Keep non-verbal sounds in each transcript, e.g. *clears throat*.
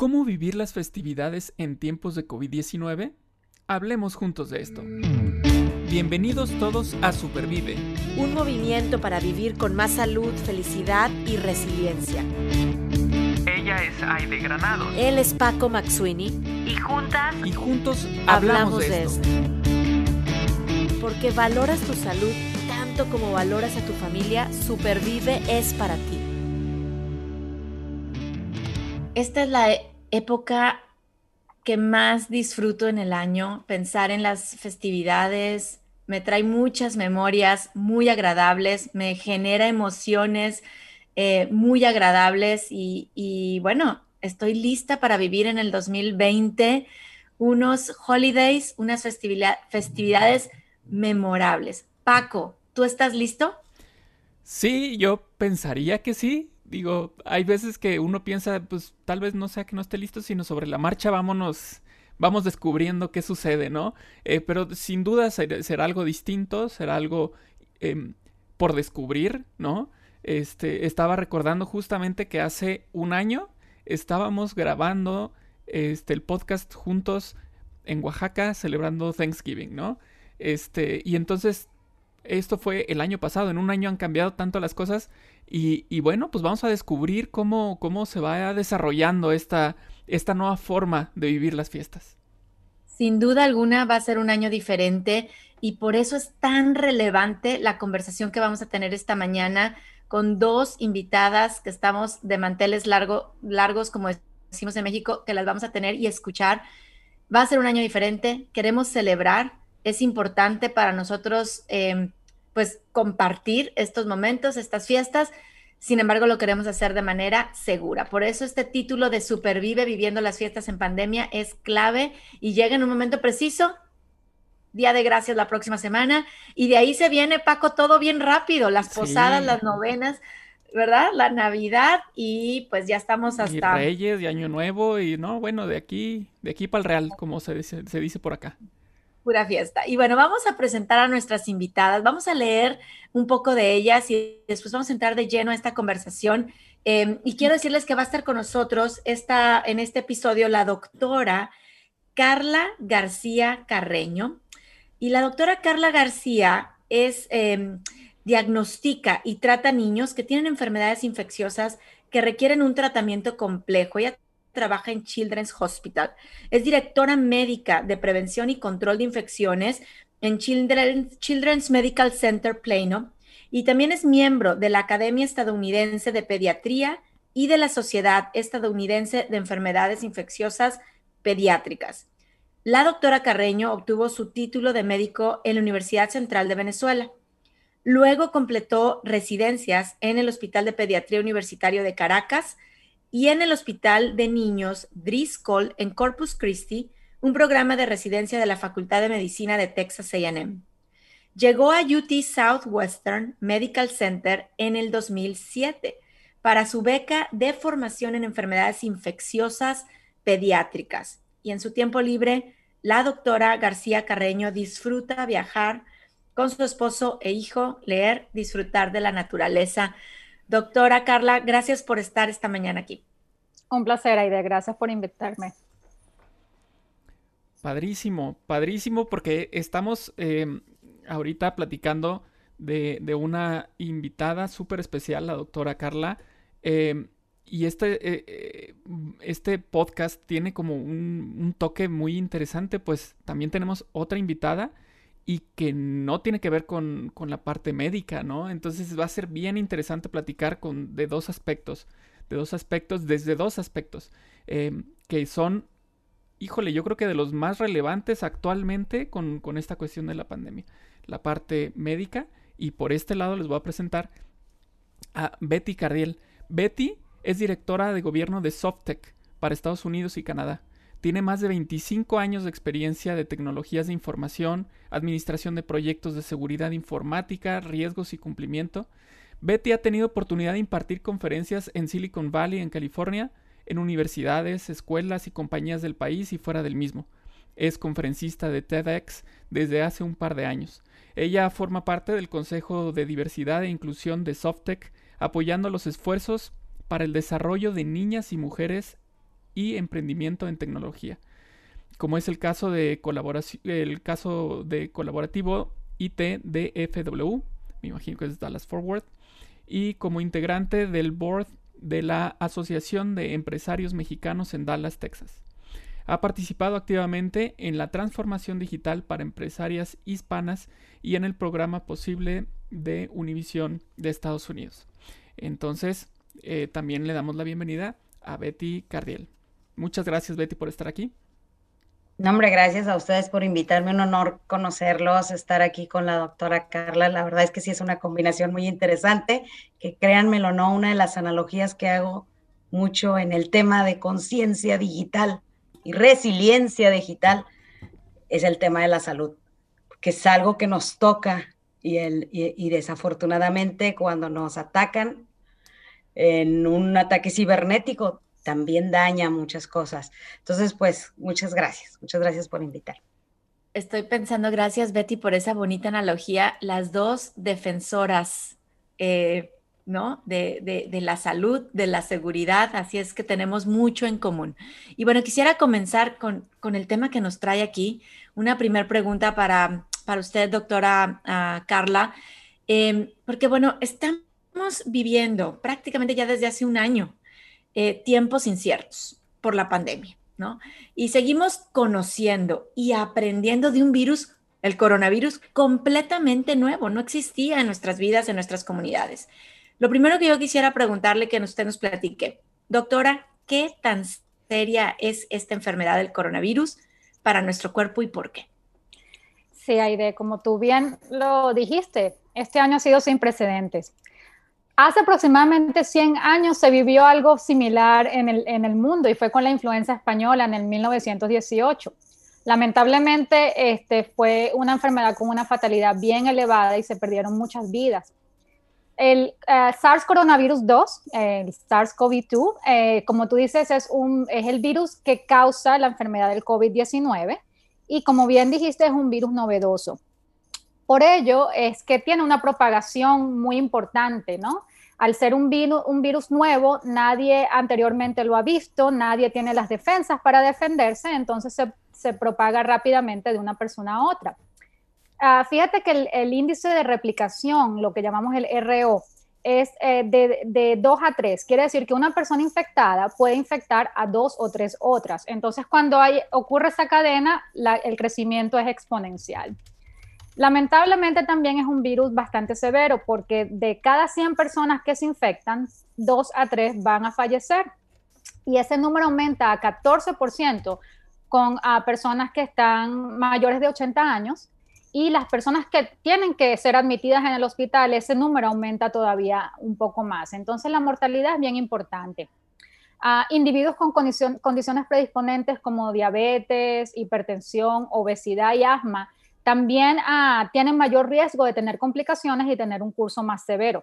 ¿Cómo vivir las festividades en tiempos de COVID-19? Hablemos juntos de esto. Bienvenidos todos a Supervive. Un movimiento para vivir con más salud, felicidad y resiliencia. Ella es Aide Granados. Él es Paco Maxuini. Y juntas. Y juntos hablamos, de, esto. Porque valoras tu salud tanto como valoras a tu familia, Supervive es para ti. Esta es la época que más disfruto en el año, pensar en las festividades, me trae muchas memorias muy agradables, me genera emociones eh, muy agradables y, bueno, estoy lista para vivir en el 2020 unos holidays, unas festividades memorables. Paco, ¿tú estás listo? Sí, yo pensaría que sí digo, hay veces que uno piensa, pues tal vez no sea que no esté listo, sino sobre la marcha vámonos, vamos descubriendo qué sucede, ¿no? Eh, pero sin duda será, algo distinto, será algo em, por descubrir, ¿no? Este, estaba recordando justamente que hace un año estábamos grabando este, el podcast juntos en Oaxaca celebrando Thanksgiving, ¿no? Este, y entonces esto fue el año pasado, en un año han cambiado tanto las cosas y, bueno, pues vamos a descubrir cómo, cómo se va desarrollando esta, esta nueva forma de vivir las fiestas. Sin duda alguna va a ser un año diferente y por eso es tan relevante la conversación que vamos a tener esta mañana con dos invitadas que estamos de manteles largo, largos, como decimos en México, que las vamos a tener y escuchar. Va a ser un año diferente, queremos celebrar, es importante para nosotros eh, pues compartir estos momentos, estas fiestas. Sin embargo, lo queremos hacer de manera segura. Por eso este título de Supervive viviendo las fiestas en pandemia es clave y llega en un momento preciso. Día de gracias la próxima semana. Y de ahí se viene, Paco, todo bien rápido. Las posadas, las novenas, ¿verdad? La Navidad y pues ya estamos hasta... Y Reyes y Año Nuevo y no, bueno, de aquí, de aquí para el Real, como se se dice por acá pura fiesta. Y bueno, vamos a presentar a nuestras invitadas, vamos a leer un poco de ellas y después vamos a entrar de lleno a esta conversación. Em, y quiero decirles que va a estar con nosotros esta, en este episodio la doctora Carla García Carreño. Y la doctora Carla García es, em, diagnostica y trata niños que tienen enfermedades infecciosas que requieren un tratamiento complejo. Trabaja en Children's Hospital. Es directora médica de prevención y control de infecciones en Children's, Medical Center Plano y también es miembro de la Academia Estadounidense de Pediatría y de la Sociedad Estadounidense de Enfermedades Infecciosas Pediátricas. La doctora Carreño obtuvo su título de médico en la Universidad Central de Venezuela. Luego completó residencias en el Hospital de Pediatría Universitario de Caracas, y en el Hospital de Niños Driscoll en Corpus Christi, un programa de residencia de la Facultad de Medicina de Texas AM. Llegó a UT Southwestern Medical Center en el 2007 para su beca de formación en enfermedades infecciosas pediátricas. Y en su tiempo libre, la doctora García Carreño disfruta viajar con su esposo e hijo, leer, disfrutar de la naturaleza. Doctora Carla, gracias por estar esta mañana aquí. Un placer, Aide. Gracias por invitarme. Padrísimo, padrísimo, porque estamos em, ahorita platicando de, una invitada súper especial, la doctora Carla. Em, y este, eh, eh, este podcast tiene como un, un, toque muy interesante, pues también tenemos otra invitada y que no tiene que ver con, la parte médica, ¿no? Entonces va a ser bien interesante platicar con, de dos aspectos, de dos aspectos, desde dos aspectos, em, que son, híjole, yo creo que de los más relevantes actualmente con, con esta cuestión de la pandemia, la parte médica, y por este lado les voy a presentar a Betty Cardiel. Betty es directora de gobierno de Softec para Estados Unidos y Canadá. Tiene más de 25 años de experiencia de tecnologías de información, administración de proyectos de seguridad informática, riesgos y cumplimiento. Betty ha tenido oportunidad de impartir conferencias en Silicon Valley, en California, en universidades, escuelas y compañías del país y fuera del mismo. Es conferencista de TEDx desde hace un par de años. Ella forma parte del Consejo de Diversidad e Inclusión de Softec, apoyando los esfuerzos para el desarrollo de niñas y mujeres y emprendimiento en tecnología, como es el caso de, el caso de colaborativo IT de FW, me imagino que es Dallas Forward, y como integrante del board de la Asociación de Empresarios Mexicanos en Dallas, Texas. Ha participado activamente en la transformación digital para empresarias hispanas y en el programa posible de Univision de Estados Unidos. Entonces, eh, también le damos la bienvenida a Betty Cardiel. Muchas gracias, Betty, por estar aquí. No, hombre, gracias a ustedes por invitarme. Un honor conocerlos, estar aquí con la doctora Carla. La verdad es que sí es una combinación muy interesante, que créanmelo, no, una de las analogías que hago mucho en el tema de conciencia digital y resiliencia digital es el tema de la salud, que es algo que nos toca y, el, y, desafortunadamente cuando nos atacan en un ataque cibernético también daña muchas cosas. Entonces, pues muchas gracias, muchas gracias por invitar. Estoy pensando, gracias Betty por esa bonita analogía, las dos defensoras eh, ¿no? De, la salud, de la seguridad, así es que tenemos mucho en común. Y bueno, quisiera comenzar con, el tema que nos trae aquí. Una primera pregunta para, para usted, doctora ah, Carla, em, porque bueno, estamos viviendo prácticamente ya desde hace un año eh, tiempos inciertos por la pandemia, ¿no? Y seguimos conociendo y aprendiendo de un virus el coronavirus completamente nuevo, no existía en nuestras vidas, en nuestras comunidades. Lo primero que yo quisiera preguntarle que usted nos platique, doctora, ¿qué tan seria es esta enfermedad del coronavirus para nuestro cuerpo y por qué? Sí, Aide, como tú bien lo dijiste, este año ha sido sin precedentes. Hace aproximadamente 100 años se vivió algo similar en el, mundo y fue con la influenza española en el 1918. Lamentablemente, este, fue una enfermedad con una fatalidad bien elevada y se perdieron muchas vidas. El eh, SARS coronavirus 2, el SARS-CoV-2, eh, como tú dices, es, un, es el virus que causa la enfermedad del COVID-19 y como bien dijiste, es un virus novedoso. Por ello es que tiene una propagación muy importante, ¿no? Al ser un virus, nuevo, nadie anteriormente lo ha visto, nadie tiene las defensas para defenderse, entonces se, propaga rápidamente de una persona a otra. Ah, fíjate que el, índice de replicación, lo que llamamos el RO, es eh, de, 2 a 3. Quiere decir que una persona infectada puede infectar a dos o tres otras. Entonces, cuando hay, ocurre esa cadena, el crecimiento es exponencial. Lamentablemente también es un virus bastante severo porque de cada 100 personas que se infectan, 2 a 3 van a fallecer. Y ese número aumenta a 14% con personas que están mayores de 80 años y las personas que tienen que ser admitidas en el hospital, ese número aumenta todavía un poco más. Entonces la mortalidad es bien importante. A individuos con condiciones predisponentes como diabetes, hipertensión, obesidad y asma también ah, tienen mayor riesgo de tener complicaciones y tener un curso más severo.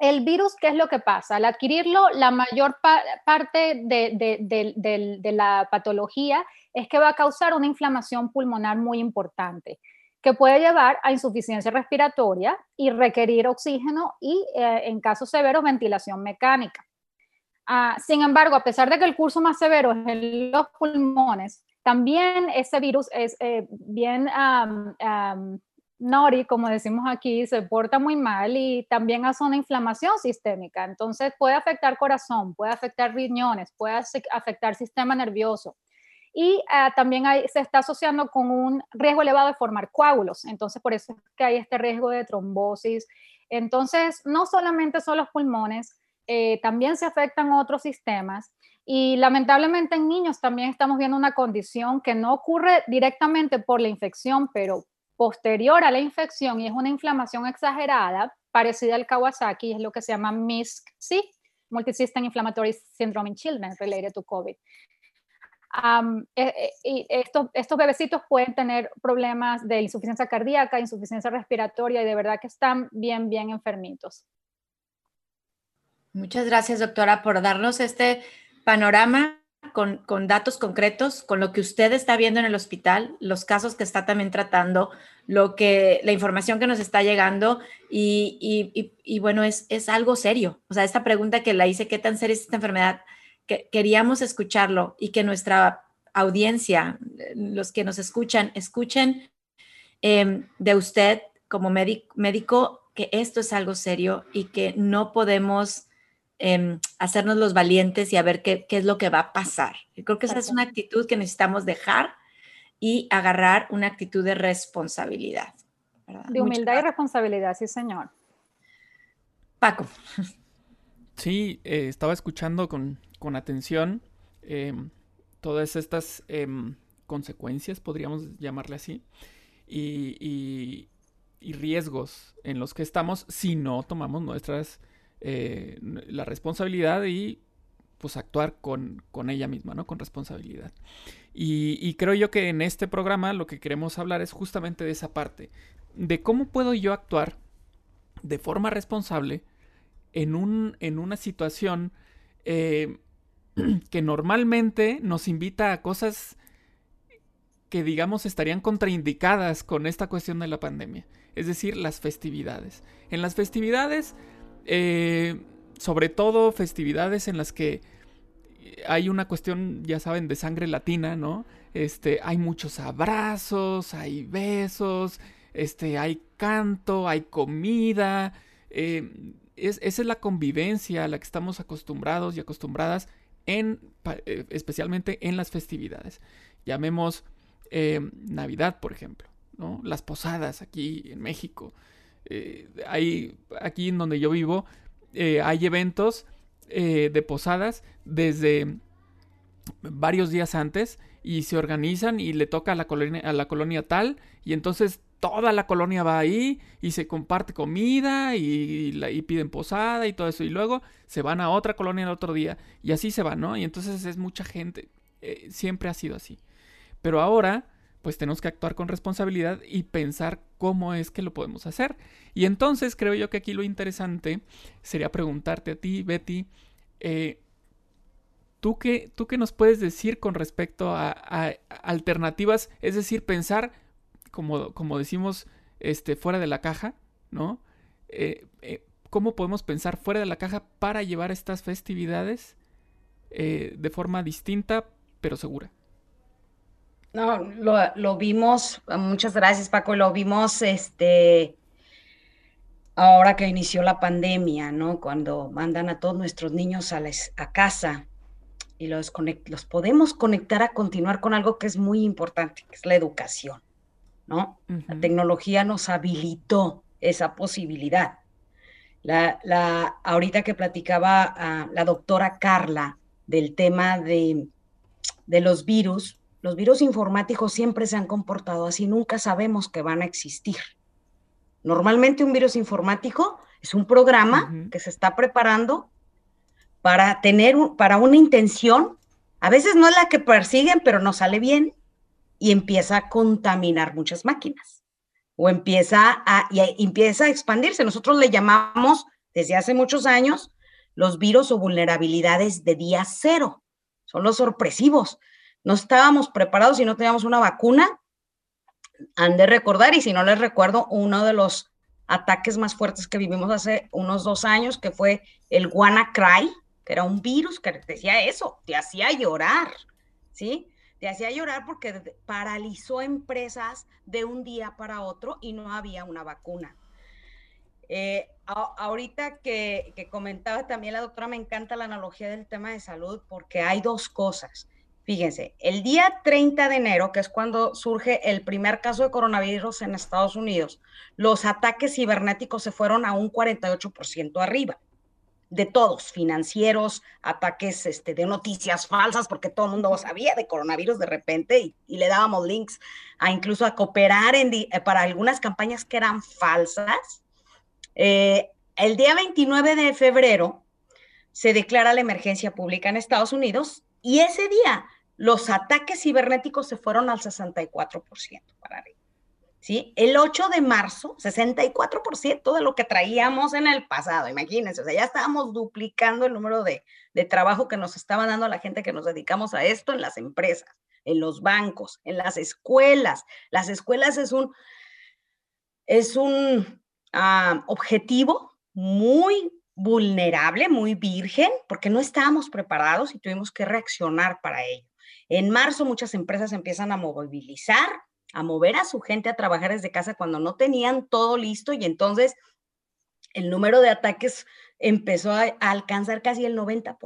El virus, ¿qué es lo que pasa? Al adquirirlo, la mayor parte de la patología es que va a causar una inflamación pulmonar muy importante que puede llevar a insuficiencia respiratoria y requerir oxígeno y, eh, en casos severos, ventilación mecánica. Ah, sin embargo, a pesar de que el curso más severo es en los pulmones, también ese virus es eh, bien nori, como decimos aquí, se porta muy mal y también hace una inflamación sistémica. Entonces puede afectar corazón, puede afectar riñones, puede afectar sistema nervioso y ah, también se está asociando con un riesgo elevado de formar coágulos. Entonces, por eso es que hay este riesgo de trombosis. Entonces, no solamente son los pulmones, eh, también se afectan otros sistemas. Y lamentablemente en niños también estamos viendo una condición que no ocurre directamente por la infección, pero posterior a la infección y es una inflamación exagerada, parecida al Kawasaki, es lo que se llama MISC-C, Multisystem Inflammatory Syndrome in Children related to COVID. E, e, y estos, estos bebecitos pueden tener problemas de insuficiencia cardíaca, insuficiencia respiratoria y de verdad que están bien, bien enfermitos. Muchas gracias, doctora, por darnos este panorama con, con, datos concretos, con lo que usted está viendo en el hospital, los casos que está también tratando, lo que, la información que nos está llegando y, y, y, bueno, es, es, algo serio. O sea, esta pregunta que la hice, ¿qué tan seria es esta enfermedad? que queríamos escucharlo y que nuestra audiencia, los que nos escuchan, escuchen em, de usted como médico que esto es algo serio y que no podemos hacernos los valientes y a ver qué, qué, es lo que va a pasar. Yo creo que esa es una actitud que necesitamos dejar y agarrar una actitud de responsabilidad. De humildad y responsabilidad, sí, señor. Paco. Sí, eh, estaba escuchando con, con atención em, todas estas em, consecuencias, podríamos llamarle así, y, y riesgos en los que estamos si no tomamos nuestras eh, la responsabilidad y pues actuar con, con, ella misma, ¿no? Con responsabilidad. Y, creo yo que en este programa lo que queremos hablar es justamente de esa parte, de cómo puedo yo actuar de forma responsable en, un, en una situación eh, *clears throat* que normalmente nos invita a cosas que digamos estarían contraindicadas con esta cuestión de la pandemia es decir, las festividades. En las festividades, eh, sobre todo festividades en las que hay una cuestión, ya saben, de sangre latina, ¿no? Este, hay muchos abrazos, hay besos, este, hay canto, hay comida. Eh, esa es la convivencia a la que estamos acostumbrados y acostumbradas en, eh, especialmente en las festividades. Llamemos Navidad, por ejemplo. Las posadas aquí en México. Eh, hay, aquí en donde yo vivo, eh, hay eventos eh, de posadas desde varios días antes y se organizan y le toca a la colonia, a la colonia tal y entonces toda la colonia va ahí y se comparte comida y, piden posada y todo eso y luego se van a otra colonia el otro día y así se van, ¿no? Y entonces es mucha gente, siempre ha sido así. Pero ahora pues tenemos que actuar con responsabilidad y pensar cómo es que lo podemos hacer. Y entonces creo yo que aquí lo interesante sería preguntarte a ti, Betty, eh, ¿tú, qué, ¿tú qué nos puedes decir con respecto a, alternativas? Es decir, pensar, como, como decimos, este, fuera de la caja, ¿no? Eh, eh, ¿Cómo podemos pensar fuera de la caja para llevar estas festividades de forma distinta pero segura? No, lo, vimos, muchas gracias Paco, lo vimos este, ahora que inició la pandemia, ¿no? Cuando mandan a todos nuestros niños a, a casa y los, los podemos conectar a continuar con algo que es muy importante, que es la educación, ¿no? La tecnología nos habilitó esa posibilidad. La, la, ahorita que platicaba a la doctora Carla del tema de, de los virus, los virus informáticos siempre se han comportado así, nunca sabemos que van a existir. Normalmente un virus informático es un programa que se está preparando para tener para una intención, a veces no es la que persiguen, pero no sale bien y empieza a contaminar muchas máquinas o empieza a, y empieza a expandirse. Nosotros le llamamos desde hace muchos años los virus o vulnerabilidades de día cero. Son los sorpresivos no estábamos preparados y no teníamos una vacuna. Han de recordar, y si no les recuerdo, uno de los ataques más fuertes que vivimos hace unos dos años, que fue el WannaCry, que era un virus que decía eso, te hacía llorar, ¿sí? Te hacía llorar porque paralizó empresas de un día para otro y no había una vacuna. Eh, ahorita que, que, comentaba también la doctora, me encanta la analogía del tema de salud porque hay dos cosas. Fíjense, el día 30 de enero, que es cuando surge el primer caso de coronavirus en Estados Unidos, los ataques cibernéticos se fueron a un 48% arriba. De todos, financieros, ataques este, de noticias falsas, porque todo el mundo sabía de coronavirus de repente y, le dábamos links a incluso a cooperar en, eh, para algunas campañas que eran falsas. Eh, el día 29 de febrero se declara la emergencia pública en Estados Unidos y ese día los ataques cibernéticos se fueron al 64% para arriba. ¿Sí? El 8 de marzo, 64% de lo que traíamos en el pasado, imagínense, o sea, ya estábamos duplicando el número de, de trabajo que nos estaba dando la gente que nos dedicamos a esto en las empresas, en los bancos, en las escuelas. Las escuelas es un, es un ah, objetivo muy vulnerable, muy virgen, porque no estábamos preparados y tuvimos que reaccionar para ello. En marzo muchas empresas empiezan a movilizar, a mover a su gente a trabajar desde casa cuando no tenían todo listo y entonces el número de ataques empezó a, alcanzar casi el 90%.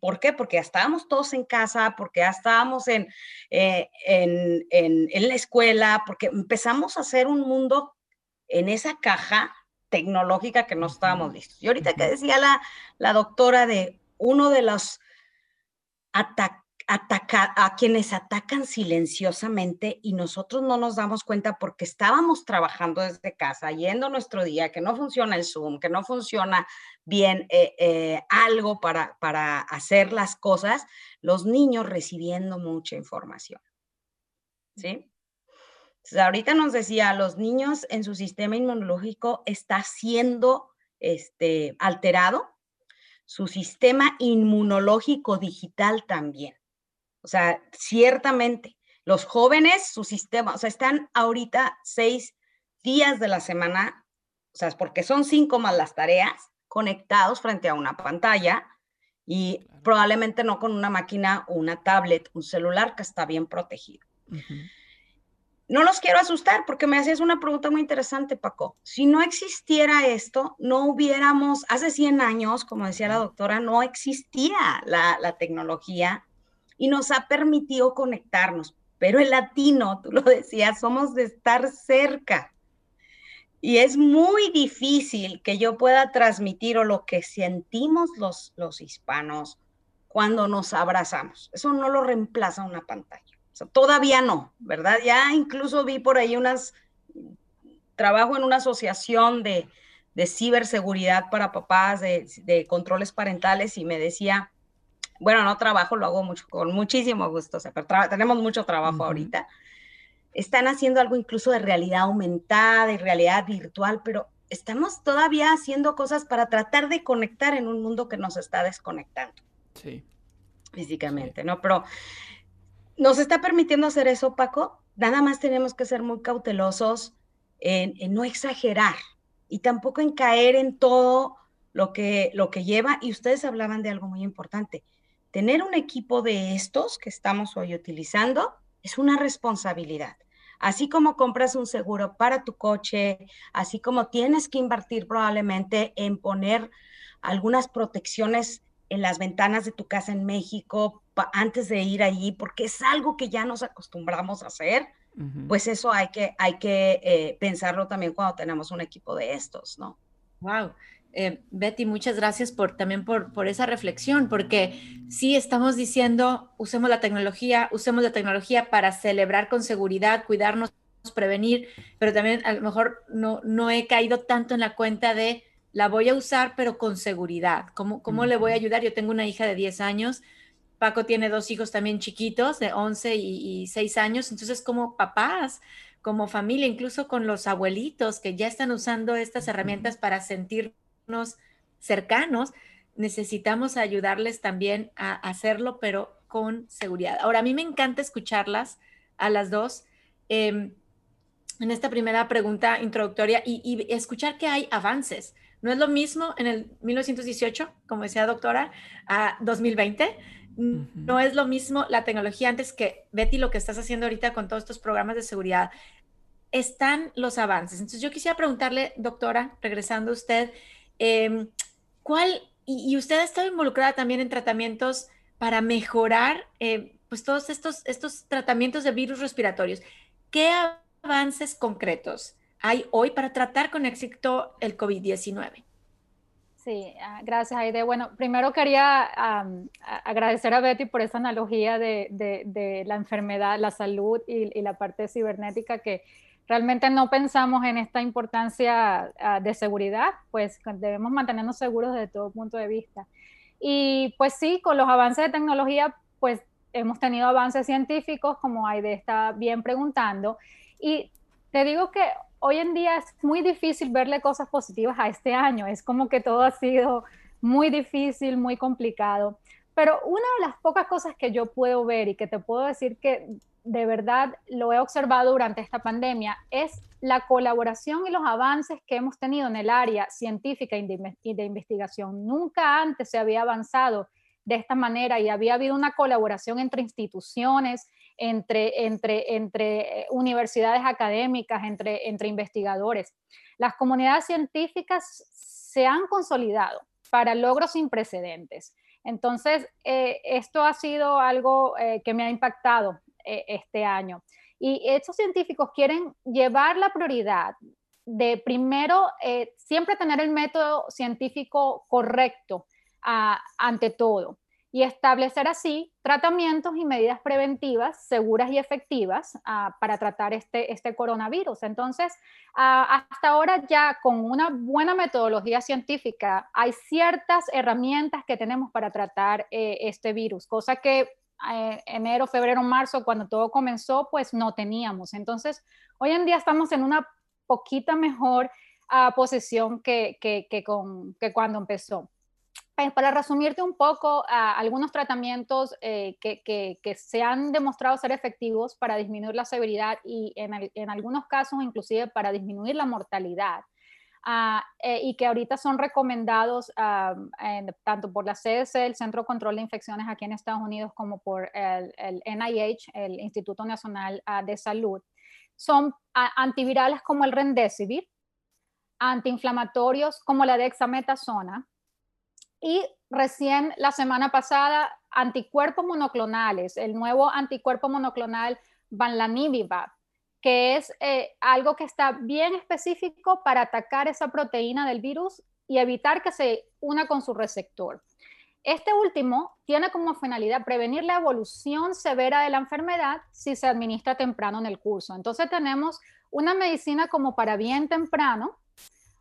¿Por qué? Porque ya estábamos todos en casa, porque ya estábamos en, eh, en, en, la escuela, porque empezamos a hacer un mundo en esa caja tecnológica que no estábamos listos. Y ahorita que decía la, la doctora de uno de los ataques ataca, a quienes atacan silenciosamente y nosotros no nos damos cuenta porque estábamos trabajando desde casa, yendo nuestro día, que no funciona el Zoom, que no funciona bien eh, eh, algo para, para hacer las cosas, los niños recibiendo mucha información. ¿Sí? ahorita nos decía, los niños en su sistema inmunológico está siendo este, alterado, su sistema inmunológico digital también. O sea, ciertamente, los jóvenes, su sistema, o sea, están ahorita seis días de la semana, o sea, porque son cinco más las tareas, conectados frente a una pantalla y probablemente no con una máquina o una tablet, un celular que está bien protegido. No los quiero asustar porque me hacías una pregunta muy interesante, Paco. Si no existiera esto, no hubiéramos, hace 100 años, como decía la doctora, no existía la, la tecnología y nos ha permitido conectarnos. Pero el latino, tú lo decías, somos de estar cerca. Y es muy difícil que yo pueda transmitir o lo que sentimos los, los hispanos cuando nos abrazamos. Eso no lo reemplaza una pantalla. Todavía no, ¿verdad? Ya incluso vi por ahí unas, trabajo en una asociación de, de ciberseguridad para papás, de, de controles parentales, y me decía, bueno, no trabajo, lo hago mucho, con muchísimo gusto, o sea, pero tenemos mucho trabajo ahorita. Están haciendo algo incluso de realidad aumentada y realidad virtual, pero estamos todavía haciendo cosas para tratar de conectar en un mundo que nos está desconectando. Sí. Físicamente, ¿no? Pero nos está permitiendo hacer eso, Paco. Nada más tenemos que ser muy cautelosos en, no exagerar y tampoco en caer en todo lo que, lo que lleva. Y ustedes hablaban de algo muy importante tener un equipo de estos que estamos hoy utilizando es una responsabilidad. Así como compras un seguro para tu coche, así como tienes que invertir probablemente en poner algunas protecciones en las ventanas de tu casa en México antes de ir allí, porque es algo que ya nos acostumbramos a hacer, pues eso hay que, hay que eh, pensarlo también cuando tenemos un equipo de estos, ¿no? Wow. Eh, Betty, muchas gracias por también por, por, esa reflexión, porque sí estamos diciendo, usemos la tecnología, usemos la tecnología para celebrar con seguridad, cuidarnos, prevenir, pero también a lo mejor no, no he caído tanto en la cuenta de la voy a usar, pero con seguridad. ¿Cómo, cómo le voy a ayudar? Yo tengo una hija de 10 años, Paco tiene dos hijos también chiquitos, de 11 y, y 6 años, entonces como papás, como familia, incluso con los abuelitos que ya están usando estas herramientas para sentir cercanos, necesitamos ayudarles también a hacerlo, pero con seguridad. Ahora, a mí me encanta escucharlas a las dos em, en esta primera pregunta introductoria y, escuchar que hay avances. No es lo mismo en el 1918, como decía doctora, a 2020. No es lo mismo la tecnología antes que Betty, lo que estás haciendo ahorita con todos estos programas de seguridad. Están los avances. Entonces yo quisiera preguntarle, doctora, regresando a usted, Em, ¿Cuál, y, usted ha estado involucrada también en tratamientos para mejorar eh, pues todos estos, estos tratamientos de virus respiratorios. ¿Qué avances concretos hay hoy para tratar con éxito el COVID-19? Sí, ah, gracias Aide. Bueno, primero quería agradecer a Betty por esa analogía de, la enfermedad, la salud y, la parte cibernética que realmente no pensamos en esta importancia ah, de seguridad, pues debemos mantenernos seguros desde todo punto de vista. Y pues sí, con los avances de tecnología, pues hemos tenido avances científicos, como Aide está bien preguntando, y te digo que hoy en día es muy difícil verle cosas positivas a este año, es como que todo ha sido muy difícil, muy complicado Pero una de las pocas cosas que yo puedo ver y que te puedo decir que de verdad lo he observado durante esta pandemia es la colaboración y los avances que hemos tenido en el área científica y de, investigación. Nunca antes se había avanzado de esta manera y había habido una colaboración entre instituciones, entre, entre, entre eh, universidades académicas, entre, entre investigadores. Las comunidades científicas se han consolidado para logros sin precedentes. Entonces, eh, esto ha sido algo eh, que me ha impactado este año. Y estos científicos quieren llevar la prioridad de primero siempre tener el método científico correcto ante todo y establecer así tratamientos y medidas preventivas seguras y efectivas ah, para tratar este, este coronavirus. Entonces, ah, hasta ahora ya con una buena metodología científica hay ciertas herramientas que tenemos para tratar eh, este virus, cosa que eh, enero, febrero, marzo, cuando todo comenzó, pues no teníamos. Entonces, hoy en día estamos en una poquita mejor ah, posición que, que, con, que cuando empezó. Para resumirte un poco, algunos tratamientos eh, que, se han demostrado ser efectivos para disminuir la severidad y en, algunos casos inclusive para disminuir la mortalidad. Ah, eh, y que ahorita son recomendados ah, tanto por la CDC, el Centro de Control de Infecciones aquí en Estados Unidos, como por el, NIH, el Instituto Nacional ah, de Salud, son antivirales como el Remdesivir, antiinflamatorios como la dexametasona, y recién la semana pasada, anticuerpos monoclonales, el nuevo anticuerpo monoclonal Banlanivimab, que es eh, algo que está bien específico para atacar esa proteína del virus y evitar que se una con su receptor. Este último tiene como finalidad prevenir la evolución severa de la enfermedad si se administra temprano en el curso. Entonces tenemos una medicina como para bien temprano,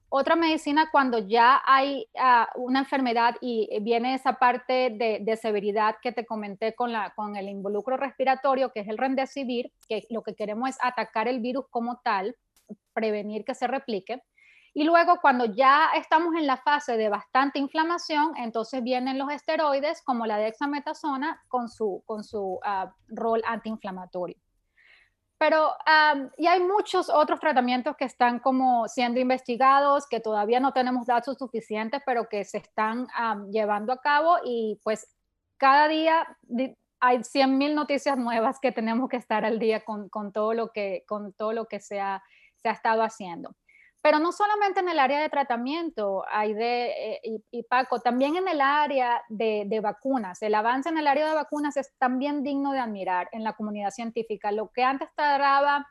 otra medicina cuando ya hay ah, una enfermedad y viene esa parte de, severidad que te comenté con el involucro respiratorio, que es el remdesivir, que lo que queremos es atacar el virus como tal, prevenir que se replique. Y luego cuando ya estamos en la fase de bastante inflamación, entonces vienen los esteroides como la dexametasona con su, con su ah, rol antiinflamatorio. Pero, y hay muchos otros tratamientos que están como siendo investigados, que todavía no tenemos datos suficientes, pero que se están llevando a cabo y pues cada día hay 100.000 noticias nuevas que tenemos que estar al día con, con, todo, lo que, con todo lo que se ha, se ha estado haciendo. Pero no solamente en el área de tratamiento, hay de, eh, y, Paco, también en el área de, de, vacunas. El avance en el área de vacunas es también digno de admirar en la comunidad científica. Lo que antes tardaba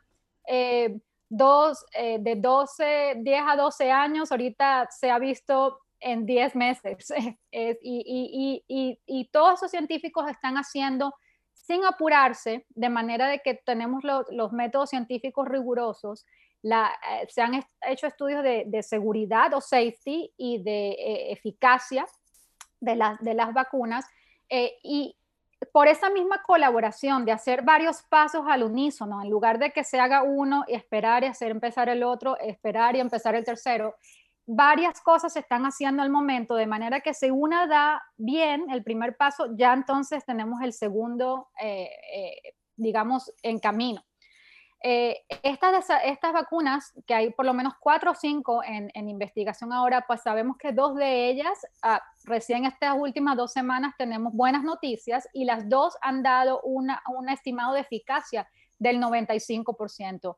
eh, dos, eh, de 12, 10 a 12 años, ahorita se ha visto en 10 meses. *laughs* y, y, y, y, todos esos científicos están haciendo sin apurarse, de manera de que tenemos los métodos científicos rigurosos eh, se han hecho estudios de, seguridad o safety y de eh, eficacia de, de, las vacunas eh, y por esa misma colaboración de hacer varios pasos al unísono, en lugar de que se haga uno y esperar y hacer empezar el otro, esperar y empezar el tercero, varias cosas se están haciendo al momento, de manera que si una da bien el primer paso, ya entonces tenemos el segundo, digamos, en camino. Eh, estas, estas vacunas, que hay por lo menos cuatro o cinco en, investigación ahora, pues sabemos que dos de ellas, ah, recién estas últimas dos semanas tenemos buenas noticias y las dos han dado una, un estimado de eficacia del 95%.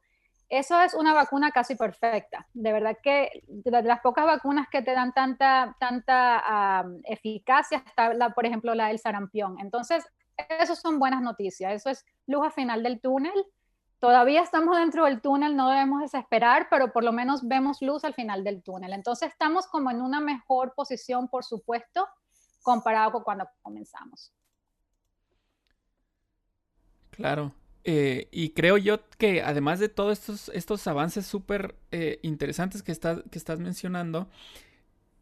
Eso es una vacuna casi perfecta. De verdad que de las pocas vacunas que te dan tanta, tanta ah, eficacia está, por ejemplo, la del sarampión. Entonces, eso son buenas noticias. Eso es luz al final del túnel todavía estamos dentro del túnel, no debemos desesperar, pero por lo menos vemos luz al final del túnel. Entonces estamos como en una mejor posición, por supuesto, comparado con cuando comenzamos. Claro. Eh, y creo yo que además de todos estos, estos avances súper eh, interesantes que, que estás mencionando,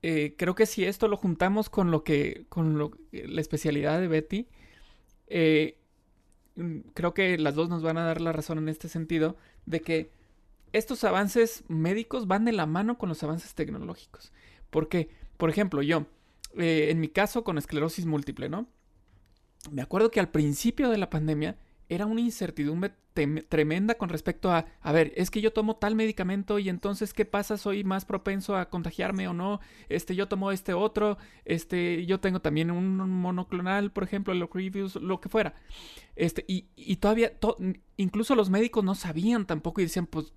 eh, creo que si esto lo juntamos con lo que, con lo, la especialidad de Betty, Mm, creo que las dos nos van a dar la razón en este sentido, de que estos avances médicos van de la mano con los avances tecnológicos. Porque, por ejemplo, yo, eh, en mi caso con esclerosis múltiple, ¿no? me acuerdo que al principio de la pandemia era una incertidumbre tremenda con respecto a, a ver, es que yo tomo tal medicamento y entonces, ¿qué pasa? ¿Soy más propenso a contagiarme o no? Este, yo tomo este otro, este, yo tengo también un monoclonal, por ejemplo, el reviews, lo que fuera. Este, y, y todavía, incluso los médicos no sabían tampoco y decían, pues,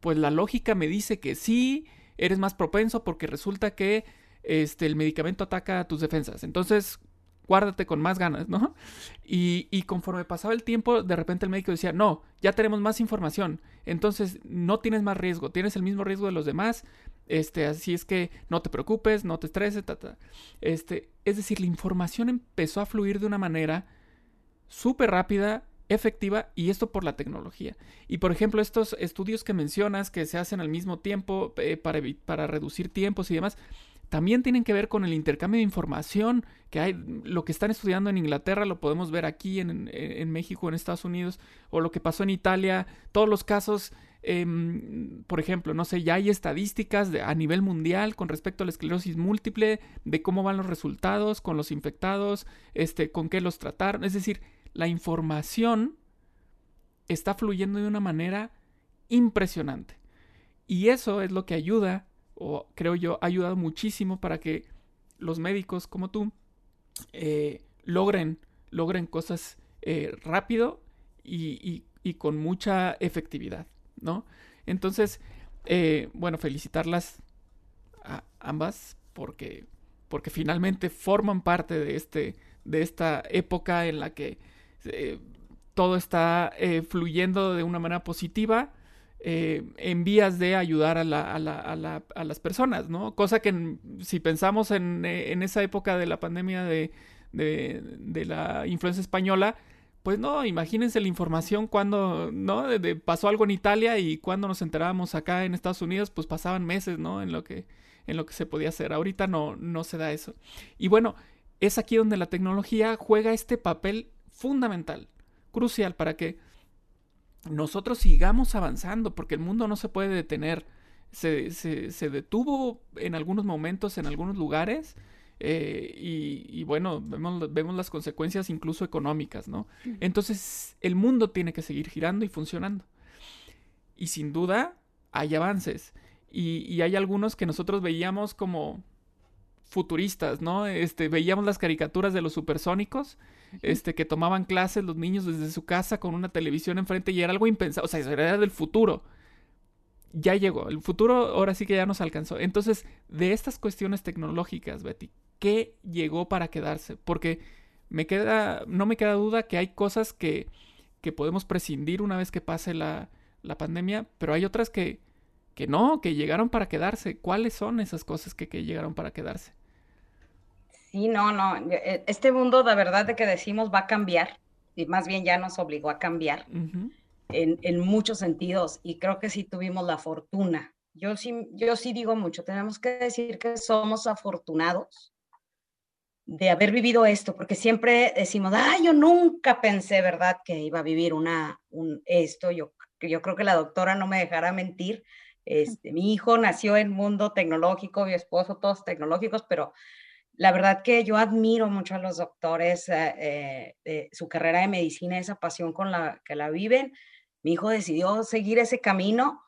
pues la lógica me dice que sí, eres más propenso porque resulta que este, el medicamento ataca tus defensas. Entonces, guárdate con más ganas, ¿no? Y, y, conforme pasaba el tiempo, de repente el médico decía, no, ya tenemos más información, entonces no tienes más riesgo, tienes el mismo riesgo de los demás, este, así es que no te preocupes, no te estreses, Este, es decir, la información empezó a fluir de una manera súper rápida, efectiva, y esto por la tecnología. Y por ejemplo, estos estudios que mencionas que se hacen al mismo tiempo eh, para, para reducir tiempos y demás, también tienen que ver con el intercambio de información que hay. Lo que están estudiando en Inglaterra lo podemos ver aquí en, México, en Estados Unidos, o lo que pasó en Italia. Todos los casos, em, por ejemplo, no sé, ya hay estadísticas a nivel mundial con respecto a la esclerosis múltiple, de cómo van los resultados con los infectados, este, con qué los trataron. Es decir, la información está fluyendo de una manera impresionante. Y eso es lo que ayuda o creo yo, ha ayudado muchísimo para que los médicos como tú eh, logren, logren cosas eh, rápido y, con mucha efectividad, ¿no? Entonces, eh, bueno, felicitarlas a ambas porque, porque finalmente forman parte de, este, de esta época en la que todo está fluyendo de una manera positiva eh, en vías de ayudar a, las personas, ¿no? Cosa que si pensamos en, esa época de la pandemia de, la influenza española, pues no, imagínense la información cuando, ¿no? pasó algo en Italia y cuando nos enterábamos acá en Estados Unidos, pues pasaban meses, ¿no? En lo que, en lo que se podía hacer. Ahorita no, no se da eso. Y bueno, es aquí donde la tecnología juega este papel fundamental, crucial para que nosotros sigamos avanzando, porque el mundo no se puede detener. Se, se, detuvo en algunos momentos, en algunos lugares, eh, y, bueno, vemos, vemos, las consecuencias incluso económicas, ¿no? Entonces, el mundo tiene que seguir girando y funcionando. Y sin duda, hay avances. Y, y hay algunos que nosotros veíamos como futuristas, ¿no? Este, veíamos las caricaturas de los supersónicos este, que tomaban clases los niños desde su casa con una televisión enfrente y era algo impensado, o sea, era del futuro. Ya llegó, el futuro ahora sí que ya nos alcanzó. Entonces, de estas cuestiones tecnológicas, Betty, ¿qué llegó para quedarse? Porque me queda, no me queda duda que hay cosas que, que podemos prescindir una vez que pase la, la pandemia, pero hay otras que, que no, que llegaron para quedarse. ¿Cuáles son esas cosas que, que llegaron para quedarse? Sí, no, no. Eh, este mundo, de verdad, de que decimos va a cambiar, y más bien ya nos obligó a cambiar en, muchos sentidos, y creo que sí tuvimos la fortuna. Yo sí, yo sí digo mucho, tenemos que decir que somos afortunados de haber vivido esto, porque siempre decimos, ah, yo nunca pensé, ¿verdad?, que iba a vivir una, un, esto. Yo, yo creo que la doctora no me dejará mentir. Este, mi hijo nació en mundo tecnológico, mi esposo, todos tecnológicos, pero la verdad que yo admiro mucho a los doctores, eh, eh, su carrera de medicina, esa pasión con la que la viven. Mi hijo decidió seguir ese camino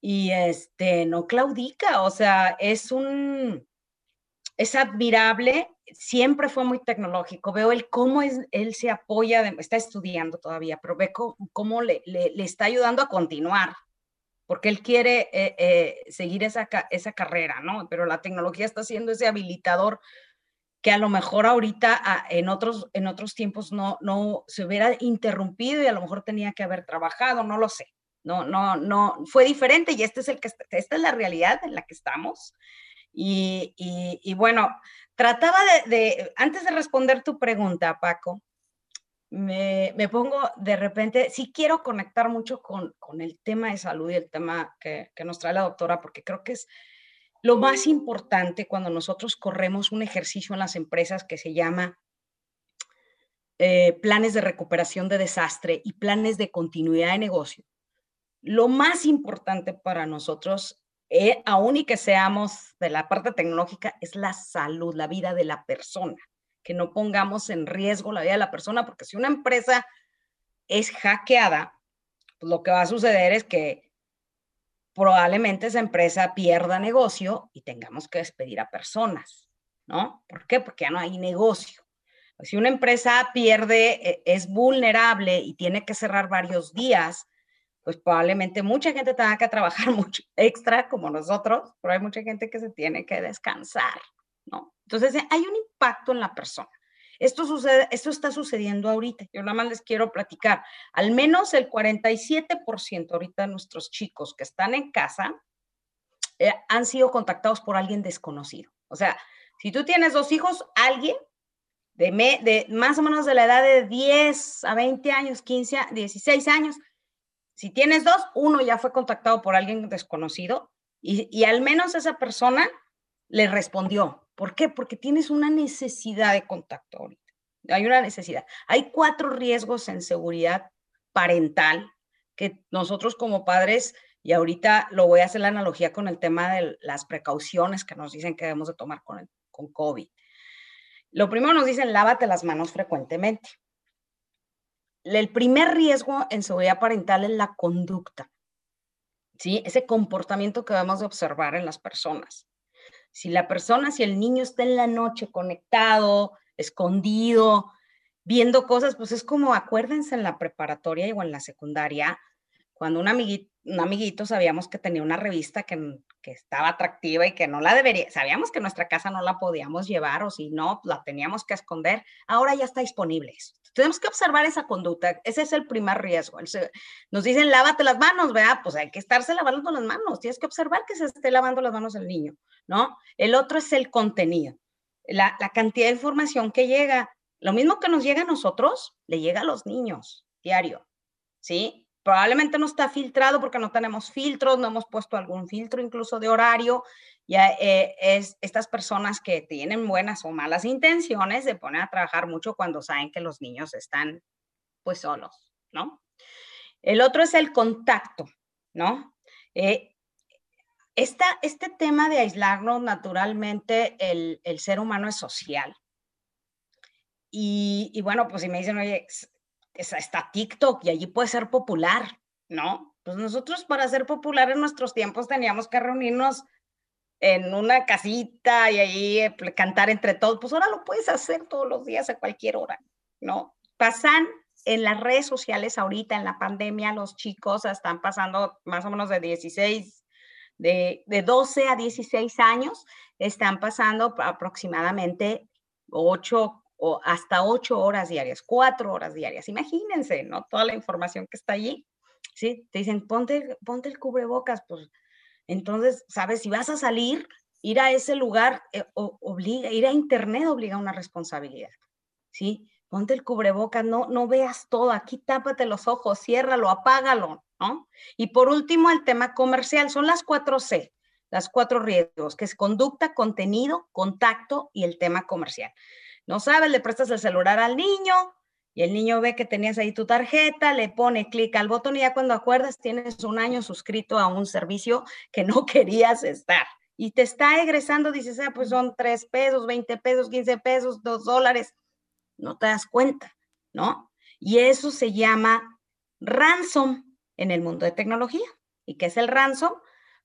y este, no claudica, o sea, es un, es admirable, siempre fue muy tecnológico, veo el cómo es, él se apoya, está estudiando todavía, pero ve cómo, le, le, está ayudando a continuar, porque él quiere eh, eh, seguir esa, esa carrera, ¿no? Pero la tecnología está siendo ese habilitador que a lo mejor ahorita ah, en otros, en otros tiempos no, no se hubiera interrumpido y a lo mejor tenía que haber trabajado, no lo sé. No, no, no, fue diferente y este es el esta es la realidad en la que estamos. Y, y, bueno, trataba de, antes de responder tu pregunta, Paco, me, pongo de repente, sí quiero conectar mucho con, el tema de salud y el tema que, nos trae la doctora, porque creo que es lo más importante cuando nosotros corremos un ejercicio en las empresas que se llama eh, planes de recuperación de desastre y planes de continuidad de negocio. Lo más importante para nosotros, eh, aún y que seamos de la parte tecnológica, es la salud, la vida de la persona que no pongamos en riesgo la vida de la persona, porque si una empresa es hackeada, pues lo que va a suceder es que probablemente esa empresa pierda negocio y tengamos que despedir a personas, ¿no? ¿Por qué? Porque ya no hay negocio. Si una empresa pierde, e, es vulnerable y tiene que cerrar varios días, pues probablemente mucha gente tenga que trabajar *laughs* mucho extra como nosotros, pero hay mucha gente que se tiene que descansar, ¿no? Entonces hay un impacto en la persona. Esto sucede, esto está sucediendo ahorita. Yo nada más les quiero platicar. Al menos el 47% ahorita de nuestros chicos que están en casa eh, han sido contactados por alguien desconocido. O sea, si tú tienes dos hijos, alguien de, más o menos de la edad de 10 a 20 años, 15, 16 años, si tienes dos, uno ya fue contactado por alguien desconocido y al menos esa persona le respondió. ¿Por qué? Porque tienes una necesidad de contacto ahorita. Hay una necesidad. Hay cuatro riesgos en seguridad parental que nosotros como padres, y ahorita lo voy a hacer la analogía con el tema de las precauciones que nos dicen que debemos de tomar con, el, con COVID. Lo primero nos dicen, lávate las manos frecuentemente. El primer riesgo en seguridad parental es la conducta, ¿sí? Ese comportamiento que debemos de observar en las personas. Si la persona, si el niño está en la noche conectado, escondido, viendo cosas, pues es como, acuérdense en la preparatoria o en la secundaria, cuando un amiguito, un amiguito sabíamos que tenía una revista que, que, estaba atractiva y que no la debería, sabíamos que nuestra casa no la podíamos llevar o si no, la teníamos que esconder, ahora ya está disponible eso. Tenemos que observar esa conducta, ese es el primer riesgo. Nos dicen, lávate las manos, ¿verdad? Pues hay que estarse lavando las manos, tienes que observar que se esté lavando las manos el niño, ¿no? El otro es el contenido, la, la cantidad de información que llega. Lo mismo que nos llega a nosotros, le llega a los niños diario, ¿sí? Probablemente no está filtrado porque no tenemos filtros, no hemos puesto algún filtro incluso de horario. Ya eh, es estas personas que tienen buenas o malas intenciones se ponen a trabajar mucho cuando saben que los niños están pues solos, ¿no? El otro es el contacto, ¿no? Eh, este tema de aislarnos naturalmente, el, el ser humano es social. Y, y, bueno, pues si me dicen, oye, está TikTok y allí puede ser popular, ¿no? Pues nosotros para ser popular en nuestros tiempos teníamos que reunirnos en una casita y ahí eh, cantar entre todos. Pues ahora lo puedes hacer todos los días a cualquier hora, ¿no? Pasan en las redes sociales ahorita, en la pandemia, los chicos están pasando más o menos de 16, de, de 12 a 16 años, están pasando aproximadamente 8, o hasta ocho horas diarias, cuatro horas diarias. Imagínense, ¿no? Toda la información que está allí. ¿Sí? Te dicen, ponte, ponte el cubrebocas, pues entonces, ¿sabes? Si vas a salir, ir a ese lugar eh, obliga, ir a internet obliga una responsabilidad. ¿Sí? Ponte el cubrebocas, no, no veas todo, aquí tápate los ojos, ciérralo, apágalo, ¿no? Y por último, el tema comercial, son las cuatro C, las cuatro riesgos, que es conducta, contenido, contacto y el tema comercial. No sabes, le prestas el celular al niño y el niño ve que tenías ahí tu tarjeta, le pone clic al botón y ya cuando acuerdas tienes un año suscrito a un servicio que no *laughs* querías estar. Y te está egresando, dices, ah, pues son tres pesos, 20 pesos, 15 pesos, dos dólares. No te das cuenta, ¿no? Y eso se llama ransom en el mundo de tecnología. ¿Y qué es el ransom?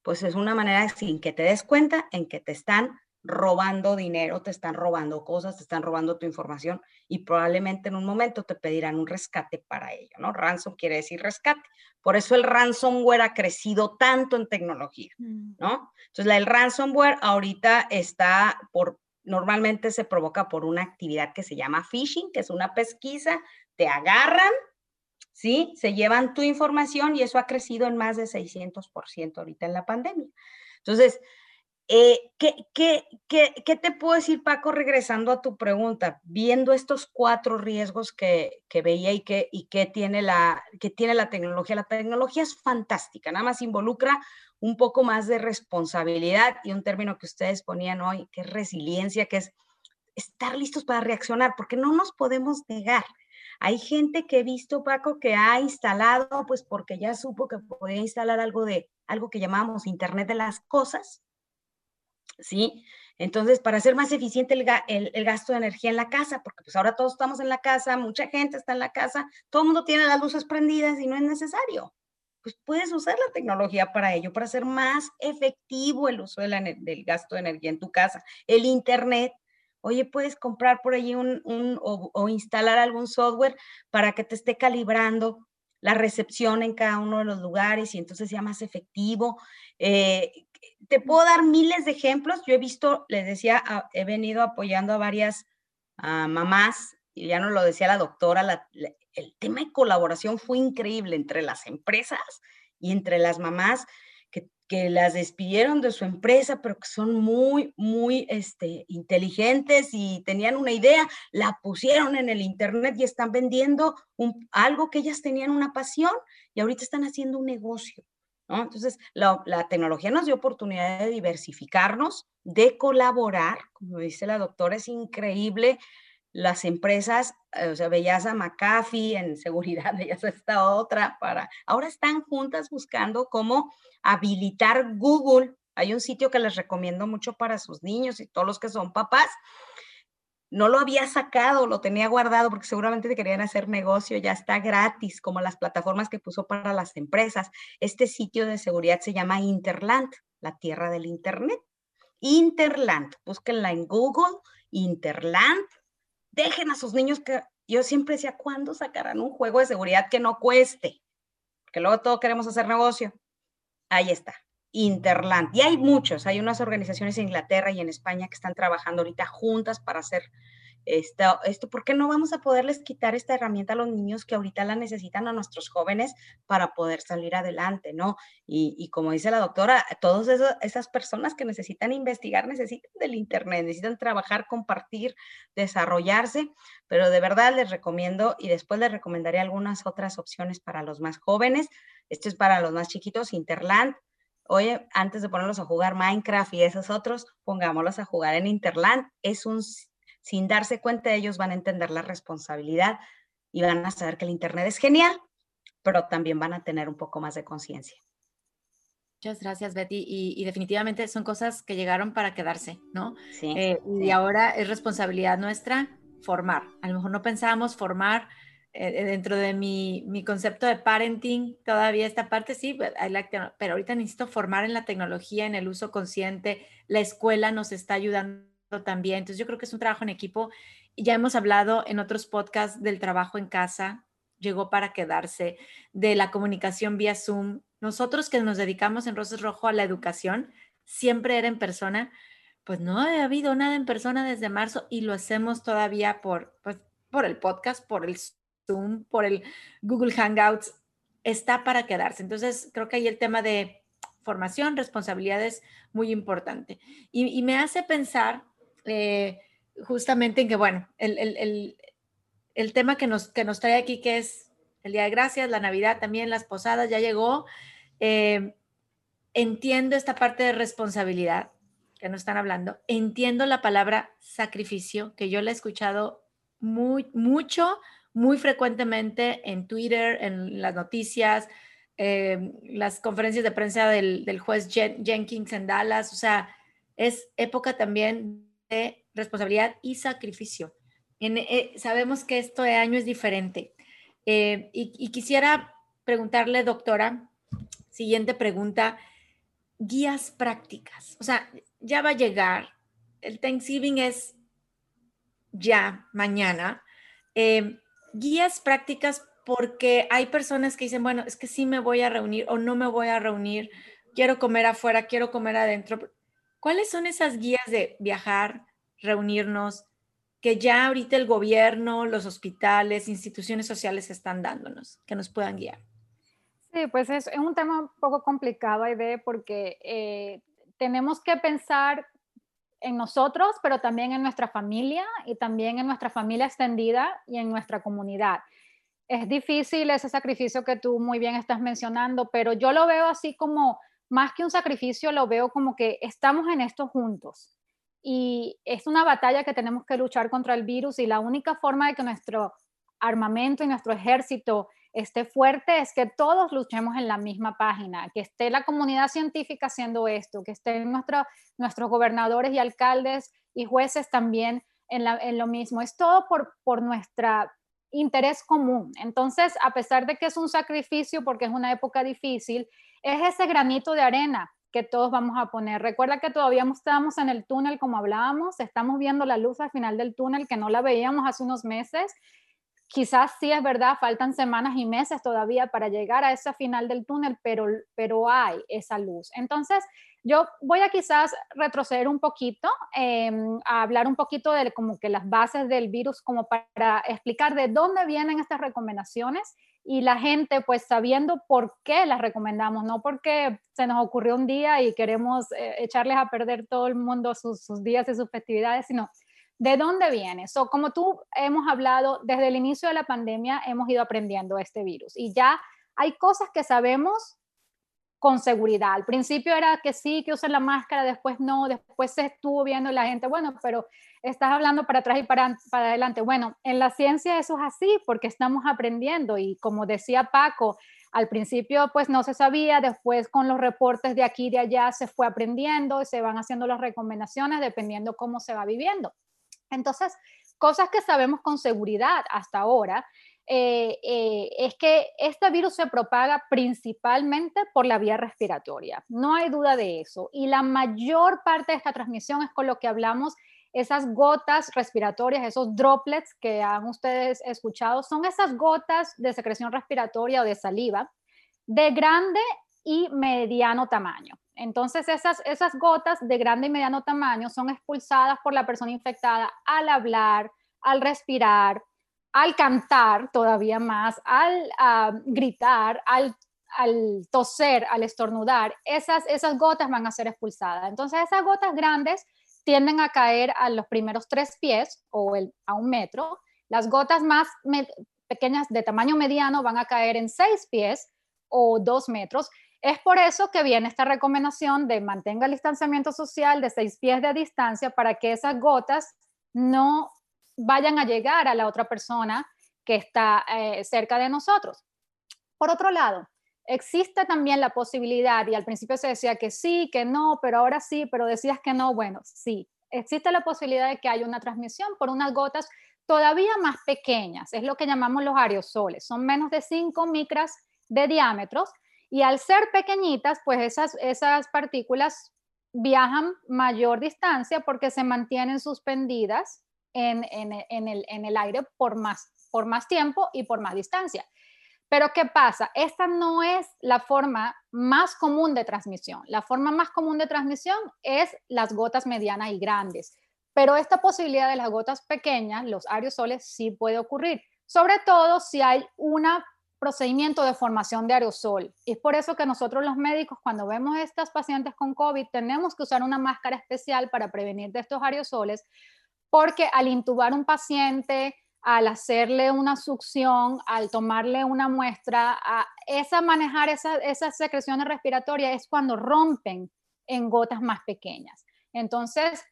Pues es una manera sin que te des cuenta en que te están robando dinero, te están robando cosas, te están robando tu información y probablemente en un momento te pedirán un rescate para ello, ¿no? Ransom quiere decir rescate. Por eso el ransomware ha crecido tanto en tecnología, mm. ¿no? Entonces, el ransomware ahorita está por, normalmente se provoca por una actividad que se llama phishing, que es una pesquisa, te agarran, ¿sí? Se llevan tu información y eso ha crecido en más de 600% ahorita en la pandemia. Entonces, eh, ¿qué, qué, qué, qué, te puedo decir, Paco, regresando a tu pregunta? Viendo estos cuatro riesgos que, que veía y que, y que, tiene la, que tiene la tecnología. La tecnología es fantástica, nada más involucra un poco más de responsabilidad y un término que ustedes ponían hoy, que es resiliencia, que es estar listos para reaccionar, porque no nos podemos negar. Hay gente que he visto, Paco, que ha instalado, pues porque ya supo que podía instalar algo de algo que llamamos Internet de las Cosas, ¿sí? Entonces, para hacer más eficiente el, gasto de energía en la casa, porque pues ahora todos estamos en la casa, mucha gente está en la casa, todo el mundo tiene las luces prendidas y no es necesario. Pues puedes usar la tecnología para ello, para hacer más efectivo el uso del gasto de energía en tu casa. El Internet, oye, puedes comprar por allí un, o, instalar algún software para que te esté calibrando la recepción en cada uno de los lugares y entonces sea más efectivo. Eh, te puedo dar miles de ejemplos. Yo he visto, les decía, he venido apoyando a varias mamás, y ya nos lo decía la doctora, el tema de colaboración fue increíble entre las empresas y entre las mamás que, que, las despidieron de su empresa, pero que son muy, muy este, inteligentes y tenían una idea, la pusieron en el Internet y están vendiendo algo que ellas tenían una pasión y ahorita están haciendo un negocio. Entonces, la, tecnología nos dio oportunidad de diversificarnos, de colaborar, como dice la doctora, es increíble. Las empresas, eh, o sea, McAfee en seguridad, *laughs* veías a esta otra para, ahora están juntas buscando cómo habilitar Google. Hay un sitio que les recomiendo mucho para sus niños y todos los que son papás, no lo había sacado, lo tenía guardado porque seguramente querían hacer negocio, ya está gratis, como las plataformas que puso para las empresas. Este sitio de seguridad se llama Interland, la tierra del Internet. Interland, búsquenla en Google, Interland. Dejen a sus niños que yo siempre decía, ¿cuándo sacarán un juego de seguridad que no cueste? Porque luego todos queremos hacer negocio. Ahí está. Interland. Y hay muchos, hay unas organizaciones en Inglaterra y en España que están trabajando ahorita juntas para hacer esto, esto, ¿por qué no vamos a poderles quitar esta herramienta a los niños que ahorita la necesitan a nuestros jóvenes para poder salir adelante, ¿no? Y, como dice la doctora, todas esas personas que necesitan investigar necesitan del Internet, necesitan trabajar, compartir, desarrollarse, pero de verdad les recomiendo y después les recomendaré algunas otras opciones para los más jóvenes. Esto es para los más chiquitos, Interland, oye, antes de ponerlos a jugar Minecraft y esos otros, pongámoslos a jugar en Interland. Es un, sin darse cuenta, ellos van a entender la responsabilidad y van a saber que el Internet es genial, pero también van a tener un poco más de conciencia. Muchas gracias, Betty. Y, definitivamente son cosas que llegaron para quedarse, ¿no? Sí, eh, Y ahora es responsabilidad nuestra formar. A lo mejor no pensábamos formar dentro de mi, mi, concepto de parenting, todavía esta parte sí, pero ahorita necesito formar en la tecnología, en el uso consciente. La escuela nos está ayudando también. Entonces yo creo que es un trabajo en equipo. Ya hemos hablado en otros podcasts del trabajo en casa, llegó para quedarse, de la comunicación vía Zoom. Nosotros que nos dedicamos en Rosas Rojo a la educación, siempre era en persona, pues no ha habido nada en persona desde marzo y lo hacemos todavía por, pues, por el podcast, por el Zoom, por el Google Hangouts, está para quedarse. Entonces, creo que ahí el tema de formación, responsabilidad es muy importante. Y, me hace pensar eh, justamente en que, bueno, el, tema que nos, que nos trae aquí, que es el Día de Gracias, la Navidad también, las posadas, ya llegó. Eh, entiendo esta parte de responsabilidad que nos están hablando. Entiendo la palabra sacrificio, que yo la he escuchado muy, mucho, muy frecuentemente en Twitter, en las noticias, eh, las conferencias de prensa del, juez Jenkins en Dallas. O sea, es época también de responsabilidad y sacrificio. Eh, sabemos que este año es diferente. Eh, y, quisiera preguntarle, doctora, siguiente pregunta, guías prácticas. O sea, ya va a llegar, el Thanksgiving es ya mañana. Eh, guías prácticas porque hay personas que dicen, bueno, es que sí me voy a reunir o no me voy a reunir, quiero comer afuera, quiero comer adentro. ¿Cuáles son esas guías de viajar, reunirnos, que ya ahorita el gobierno, los hospitales, instituciones sociales están dándonos, que nos puedan guiar? Sí, pues es, un tema un poco complicado, Aide, porque eh, tenemos que pensar en nosotros, pero también en nuestra familia y también en nuestra familia extendida y en nuestra comunidad. Es difícil ese sacrificio que tú muy bien estás mencionando, pero yo lo veo así como, más que un sacrificio, lo veo como que estamos en esto juntos. Y es una batalla que tenemos que luchar contra el virus y la única forma de que nuestro armamento y nuestro ejército esté fuerte es que todos luchemos en la misma página, que esté la comunidad científica haciendo esto, que estén nuestro, nuestros gobernadores y alcaldes y jueces también en, en lo mismo. Es todo por, por nuestro interés común. Entonces, a pesar de que es un sacrificio porque es una época difícil, es ese granito de arena que todos vamos a poner. Recuerda que todavía estamos en el túnel como hablábamos, estamos viendo la luz al final del túnel que no la veíamos hace unos meses quizás sí es verdad, faltan semanas y meses todavía para llegar a ese final del túnel, pero, pero hay esa luz. Entonces, yo voy a quizás retroceder un poquito, em, a hablar un poquito de como que las bases del virus, como para explicar de dónde vienen estas recomendaciones y la gente pues sabiendo por qué las recomendamos, no porque se nos ocurrió un día y queremos eh, echarles a perder todo el mundo sus, sus días y sus festividades, sino ¿De dónde viene? So, como tú hemos hablado, desde el inicio de la pandemia hemos ido aprendiendo este virus y ya hay cosas que sabemos con seguridad. Al principio era que sí, que usen la máscara, después no, después se estuvo viendo la gente, bueno, pero estás hablando para atrás y para, para adelante. Bueno, en la ciencia eso es así porque estamos aprendiendo y como decía Paco, al principio pues no se sabía, después con los reportes de aquí y de allá se fue aprendiendo y se van haciendo las recomendaciones dependiendo cómo se va viviendo. Entonces, cosas que sabemos con seguridad hasta ahora eh, eh, es que este virus se propaga principalmente por la vía respiratoria. No hay duda de eso. Y la mayor parte de esta transmisión es con lo que hablamos, esas gotas respiratorias, esos droplets que han ustedes escuchado, son esas gotas de secreción respiratoria o de saliva de grande y mediano tamaño. Entonces, esas, esas gotas de grande y mediano tamaño son expulsadas por la persona infectada al hablar, al respirar, al cantar todavía más, al ah, gritar, al, al, toser, al estornudar. Esas, esas gotas van a ser expulsadas. Entonces, esas gotas grandes tienden a caer a los primeros tres pies o a un metro. Las gotas más pequeñas de tamaño mediano van a caer en seis pies o dos metros es por eso que viene esta recomendación de mantenga el distanciamiento social de seis pies de distancia para que esas gotas no vayan a llegar a la otra persona que está eh, cerca de nosotros. Por otro lado, existe también la posibilidad, y al principio se decía que sí, que no, pero ahora sí, pero decías que no, bueno, sí, existe la posibilidad de que haya una transmisión por unas gotas todavía más pequeñas, es lo que llamamos los aerosoles, son menos de 5 micras de diámetros y al ser pequeñitas, pues esas, esas partículas viajan mayor distancia porque se mantienen suspendidas en, el, aire por más, por más tiempo y por más distancia. Pero ¿qué pasa? Esta no es la forma más común de transmisión. La forma más común de transmisión es las gotas medianas y grandes. Pero esta posibilidad de las gotas pequeñas, los aerosoles, sí puede ocurrir. Sobre todo si hay una procedimiento de formación de aerosol. Es por eso que nosotros los médicos, cuando vemos estas pacientes con COVID, tenemos que usar una máscara especial para prevenir de estos aerosoles, porque al intubar un paciente, al hacerle una succión, al tomarle una muestra, a esa manejar esas secreciones respiratorias es cuando rompen en gotas más pequeñas. Entonces,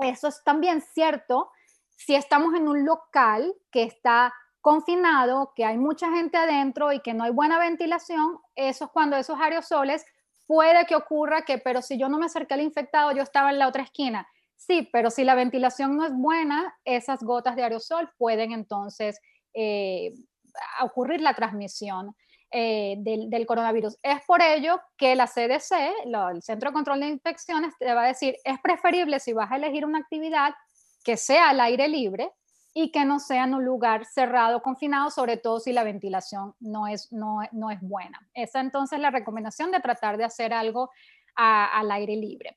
eso es también cierto si estamos en un local que está confinado, que hay mucha gente adentro y que no hay buena ventilación, eso es cuando esos aerosoles puede que ocurra que, pero si yo no me acerqué al infectado, yo estaba en la otra esquina. Sí, pero si la ventilación no es buena, esas gotas de aerosol pueden entonces eh, ocurrir la transmisión eh, del, del, coronavirus. Es por ello que la CDC, el Centro de Control de Infecciones, te va a decir, es preferible si vas a elegir una actividad que sea al aire libre, y que no sea en un lugar cerrado, confinado, sobre todo si la ventilación no es, no, no es buena. Esa entonces la recomendación de tratar de hacer algo al aire libre.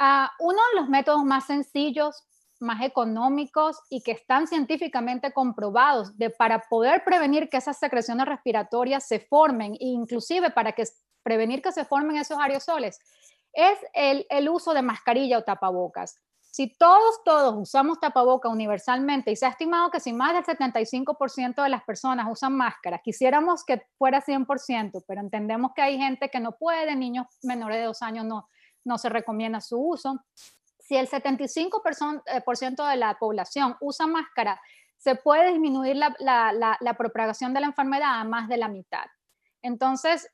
Uh, uno de los métodos más sencillos, más económicos y que están científicamente comprobados de, para poder prevenir que esas secreciones respiratorias se formen, e inclusive para que prevenir que se formen esos aerosoles, es el, el uso de mascarilla o tapabocas. Si todos, todos usamos tapaboca universalmente y se ha estimado que si más del 75% de las personas usan máscara, quisiéramos que fuera 100%, pero entendemos que hay gente que no puede, niños menores de dos años no, no se recomienda su uso. Si el 75% eh, de la población usa máscara, se puede disminuir la, propagación de la enfermedad a más de la mitad. Entonces,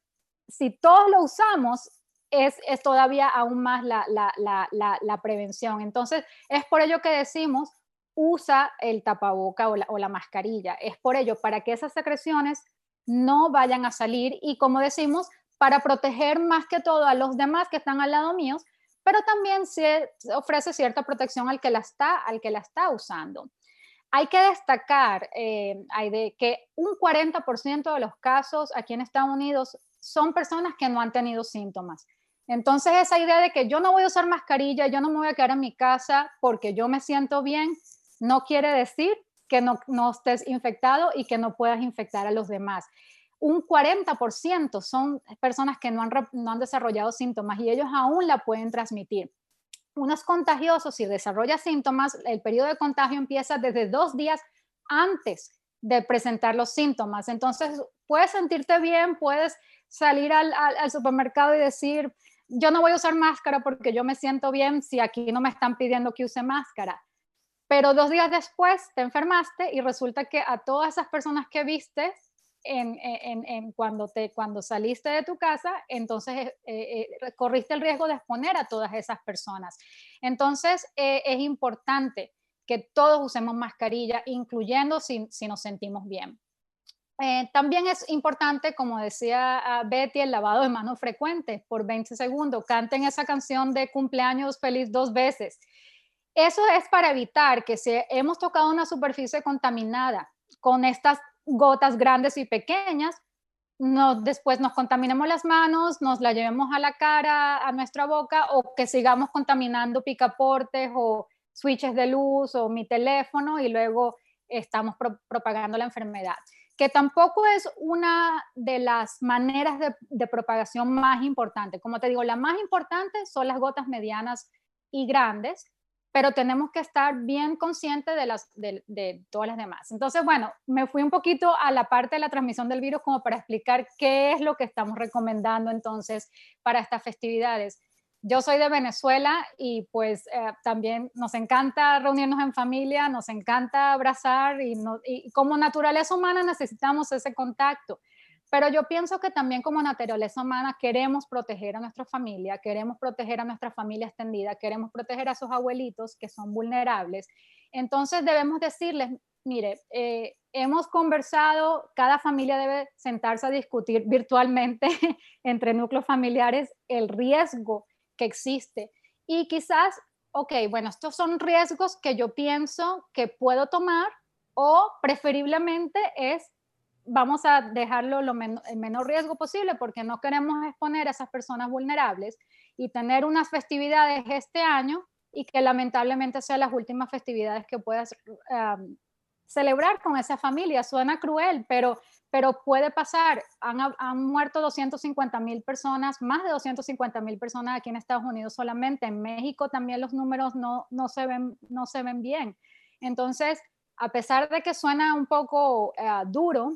si todos lo usamos, es, todavía aún más la, prevención. Entonces, es por ello que decimos, usa el tapaboca o la, o la mascarilla. Es por ello, para que esas secreciones no vayan a salir y como decimos, para proteger más que todo a los demás que están al lado míos, pero también se ofrece cierta protección al que la está, al que la está usando. Hay que destacar eh, de que un 40% de los casos aquí en Estados Unidos son personas que no han tenido síntomas. Entonces, esa idea de que yo no voy a usar mascarilla, yo no me voy a quedar en mi casa porque yo me siento bien, no quiere decir que no, estés infectado y que no puedas infectar a los demás. Un 40% son personas que no han, no han desarrollado síntomas y ellos aún la pueden transmitir uno es contagioso, si desarrolla síntomas, el periodo de contagio empieza desde dos días antes de presentar los síntomas. Entonces, puedes sentirte bien, puedes salir al, supermercado y decir, yo no voy a usar máscara porque yo me siento bien si aquí no me están pidiendo que use máscara. Pero dos días después te enfermaste y resulta que a todas esas personas que viste en, cuando, te, cuando saliste de tu casa, entonces eh, eh, eh, corriste el riesgo de exponer a todas esas personas. Entonces, es importante que todos usemos mascarilla, incluyendo si nos sentimos bien. También es importante, como decía ah, Betty, el lavado de manos frecuente por 20 segundos. Canten esa canción de cumpleaños feliz dos veces. Eso es para evitar que si hemos tocado una superficie contaminada con estas gotas grandes y pequeñas, después nos contaminemos las manos, nos la llevemos a la cara, a nuestra boca, o que sigamos contaminando picaportes o switches de luz o mi teléfono y luego estamos propagando la enfermedad, que tampoco es una de las maneras de, propagación más importante. Como te digo, la más importante son las gotas medianas y grandes, pero tenemos que estar bien conscientes de, las, de, todas las demás. Entonces, bueno, me fui un poquito a la parte de la transmisión del virus como para explicar qué es lo que estamos recomendando entonces para estas festividades. Yo soy de Venezuela y pues eh, también nos encanta reunirnos en familia, nos encanta abrazar y, y como naturaleza humana necesitamos ese contacto. Pero yo pienso que también como naturaleza humana queremos proteger a nuestra familia, queremos proteger a nuestra familia extendida, queremos proteger a sus abuelitos que son vulnerables. Entonces debemos decirles, mire, eh, hemos conversado, cada familia debe sentarse a discutir virtualmente *laughs* entre núcleos familiares el riesgo que existe. Y quizás, ok, bueno, estos son riesgos que yo pienso que puedo tomar o preferiblemente es vamos a dejarlo lo el menor riesgo posible porque no queremos exponer a esas personas vulnerables y tener unas festividades este año y que lamentablemente sean las últimas festividades que puedas celebrar con esa familia. Suena cruel, pero, pero puede pasar. Han, han muerto 250 mil personas, más de 250 mil personas aquí en Estados Unidos solamente. En México también los números no, no, se, ven, no se ven bien. Entonces, a pesar de que suena un poco eh, duro,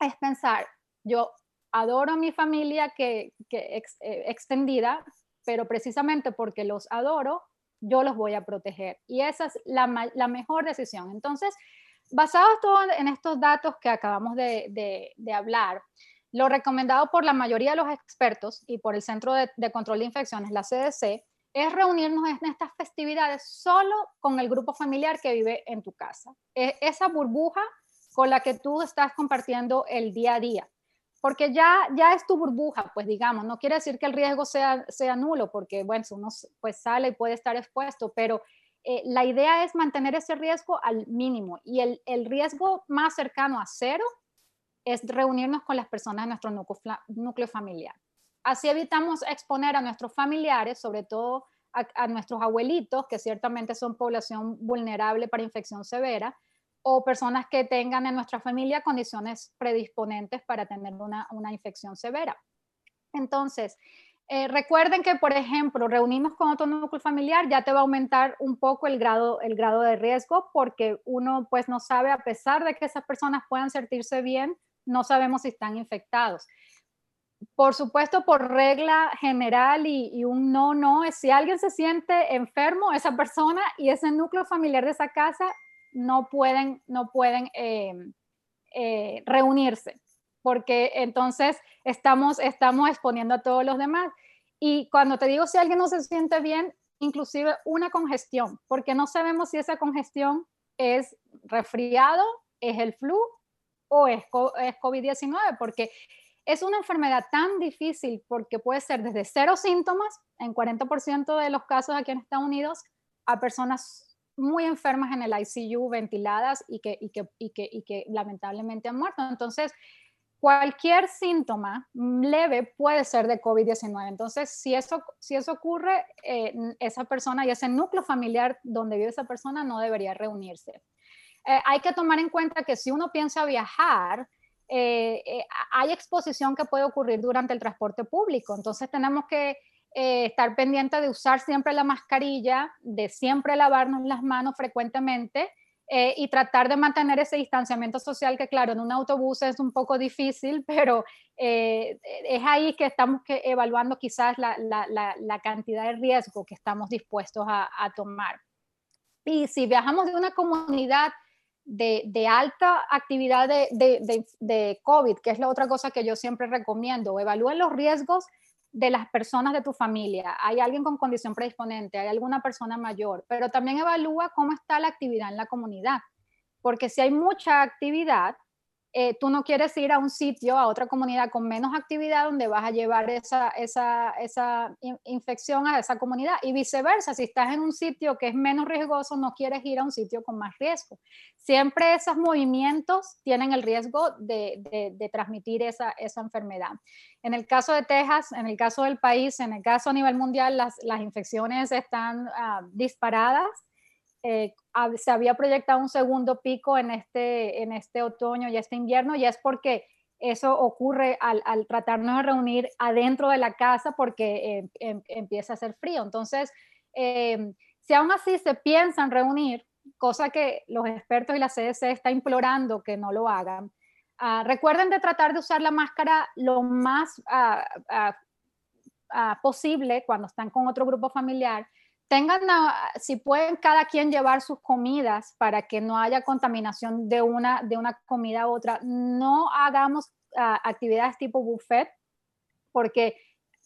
es pensar, yo adoro a mi familia que, que eh, extendida, pero precisamente porque los adoro, yo los voy a proteger. Y esa es la, la mejor decisión. Entonces, basados todo en estos datos que acabamos de, hablar, lo recomendado por la mayoría de los expertos y por el Centro de, Control de Infecciones, la CDC, es reunirnos en estas festividades solo con el grupo familiar que vive en tu casa. E, esa burbuja con la que tú estás compartiendo el día a día. Porque ya, ya es tu burbuja, pues digamos, no quiere decir que el riesgo sea, sea nulo, porque bueno, uno pues sale y puede estar expuesto, pero eh, la idea es mantener ese riesgo al mínimo y el, riesgo más cercano a cero es reunirnos con las personas de nuestro núcleo, núcleo familiar. Así evitamos exponer a nuestros familiares, sobre todo a, a, nuestros abuelitos, que ciertamente son población vulnerable para infección severa, o personas que tengan en nuestra familia condiciones predisponentes para tener una, una infección severa. Entonces, eh, recuerden que, por ejemplo, reunirnos con otro núcleo familiar ya te va a aumentar un poco el grado, el grado de riesgo porque uno pues no sabe, a pesar de que esas personas puedan sentirse bien, no sabemos si están infectados. Por supuesto, por regla general y, un no, no, es si alguien se siente enfermo, esa persona y ese núcleo familiar de esa casa no pueden, no pueden em, eh, reunirse, porque entonces estamos, estamos exponiendo a todos los demás. Y cuando te digo si alguien no se siente bien, inclusive una congestión, porque no sabemos si esa congestión es resfriado, es el flu o es, es COVID-19, porque es una enfermedad tan difícil porque puede ser desde cero síntomas, en 40% de los casos aquí en Estados Unidos, a personas muy enfermas en el ICU, ventiladas y que, y que, y que, y que lamentablemente han muerto. Entonces, cualquier síntoma leve puede ser de COVID-19. Entonces, si eso, si eso ocurre, eh, esa persona y ese núcleo familiar donde vive esa persona no debería reunirse. Eh, hay que tomar en cuenta que si uno piensa viajar, eh, hay exposición que puede ocurrir durante el transporte público. Entonces, tenemos que estar pendientes de usar siempre la mascarilla, de siempre lavarnos las manos frecuentemente eh, y tratar de mantener ese distanciamiento social que claro, en un autobús es un poco difícil, *laughs* pero eh, es ahí que estamos evaluando quizás la, cantidad de riesgo que estamos dispuestos a, tomar. Y si viajamos de una comunidad de, alta actividad de, de, COVID, que es la otra cosa que yo siempre recomiendo, evalúen los riesgos de las personas de tu familia. Hay alguien con condición predisponente, hay alguna persona mayor, pero también evalúa cómo está la actividad en la comunidad. Porque si hay mucha actividad, eh, tú no quieres ir a un sitio, a otra comunidad con menos actividad donde vas a llevar esa, esa, esa infección a esa comunidad y viceversa, si estás en un sitio que es menos riesgoso, no quieres ir a un sitio con más riesgo. Siempre esos movimientos tienen el riesgo de, de, transmitir esa, esa, enfermedad. En el caso de Texas, en el caso del país, en el caso a nivel mundial, las, las infecciones están uh, disparadas eh, se había proyectado un segundo pico en este, en este otoño y este invierno, y es porque eso ocurre al, al tratarnos de reunir adentro de la casa porque em, em, empieza a hacer frío. Entonces, em, si aún así se piensan reunir, cosa que los expertos y la CDC está implorando que no lo hagan, ah, recuerden de tratar de usar la máscara lo más ah, ah, posible cuando están con otro grupo familiar tengan, si pueden cada quien llevar sus comidas para que no haya contaminación de una, de una comida a otra, no hagamos ah, actividades tipo buffet, porque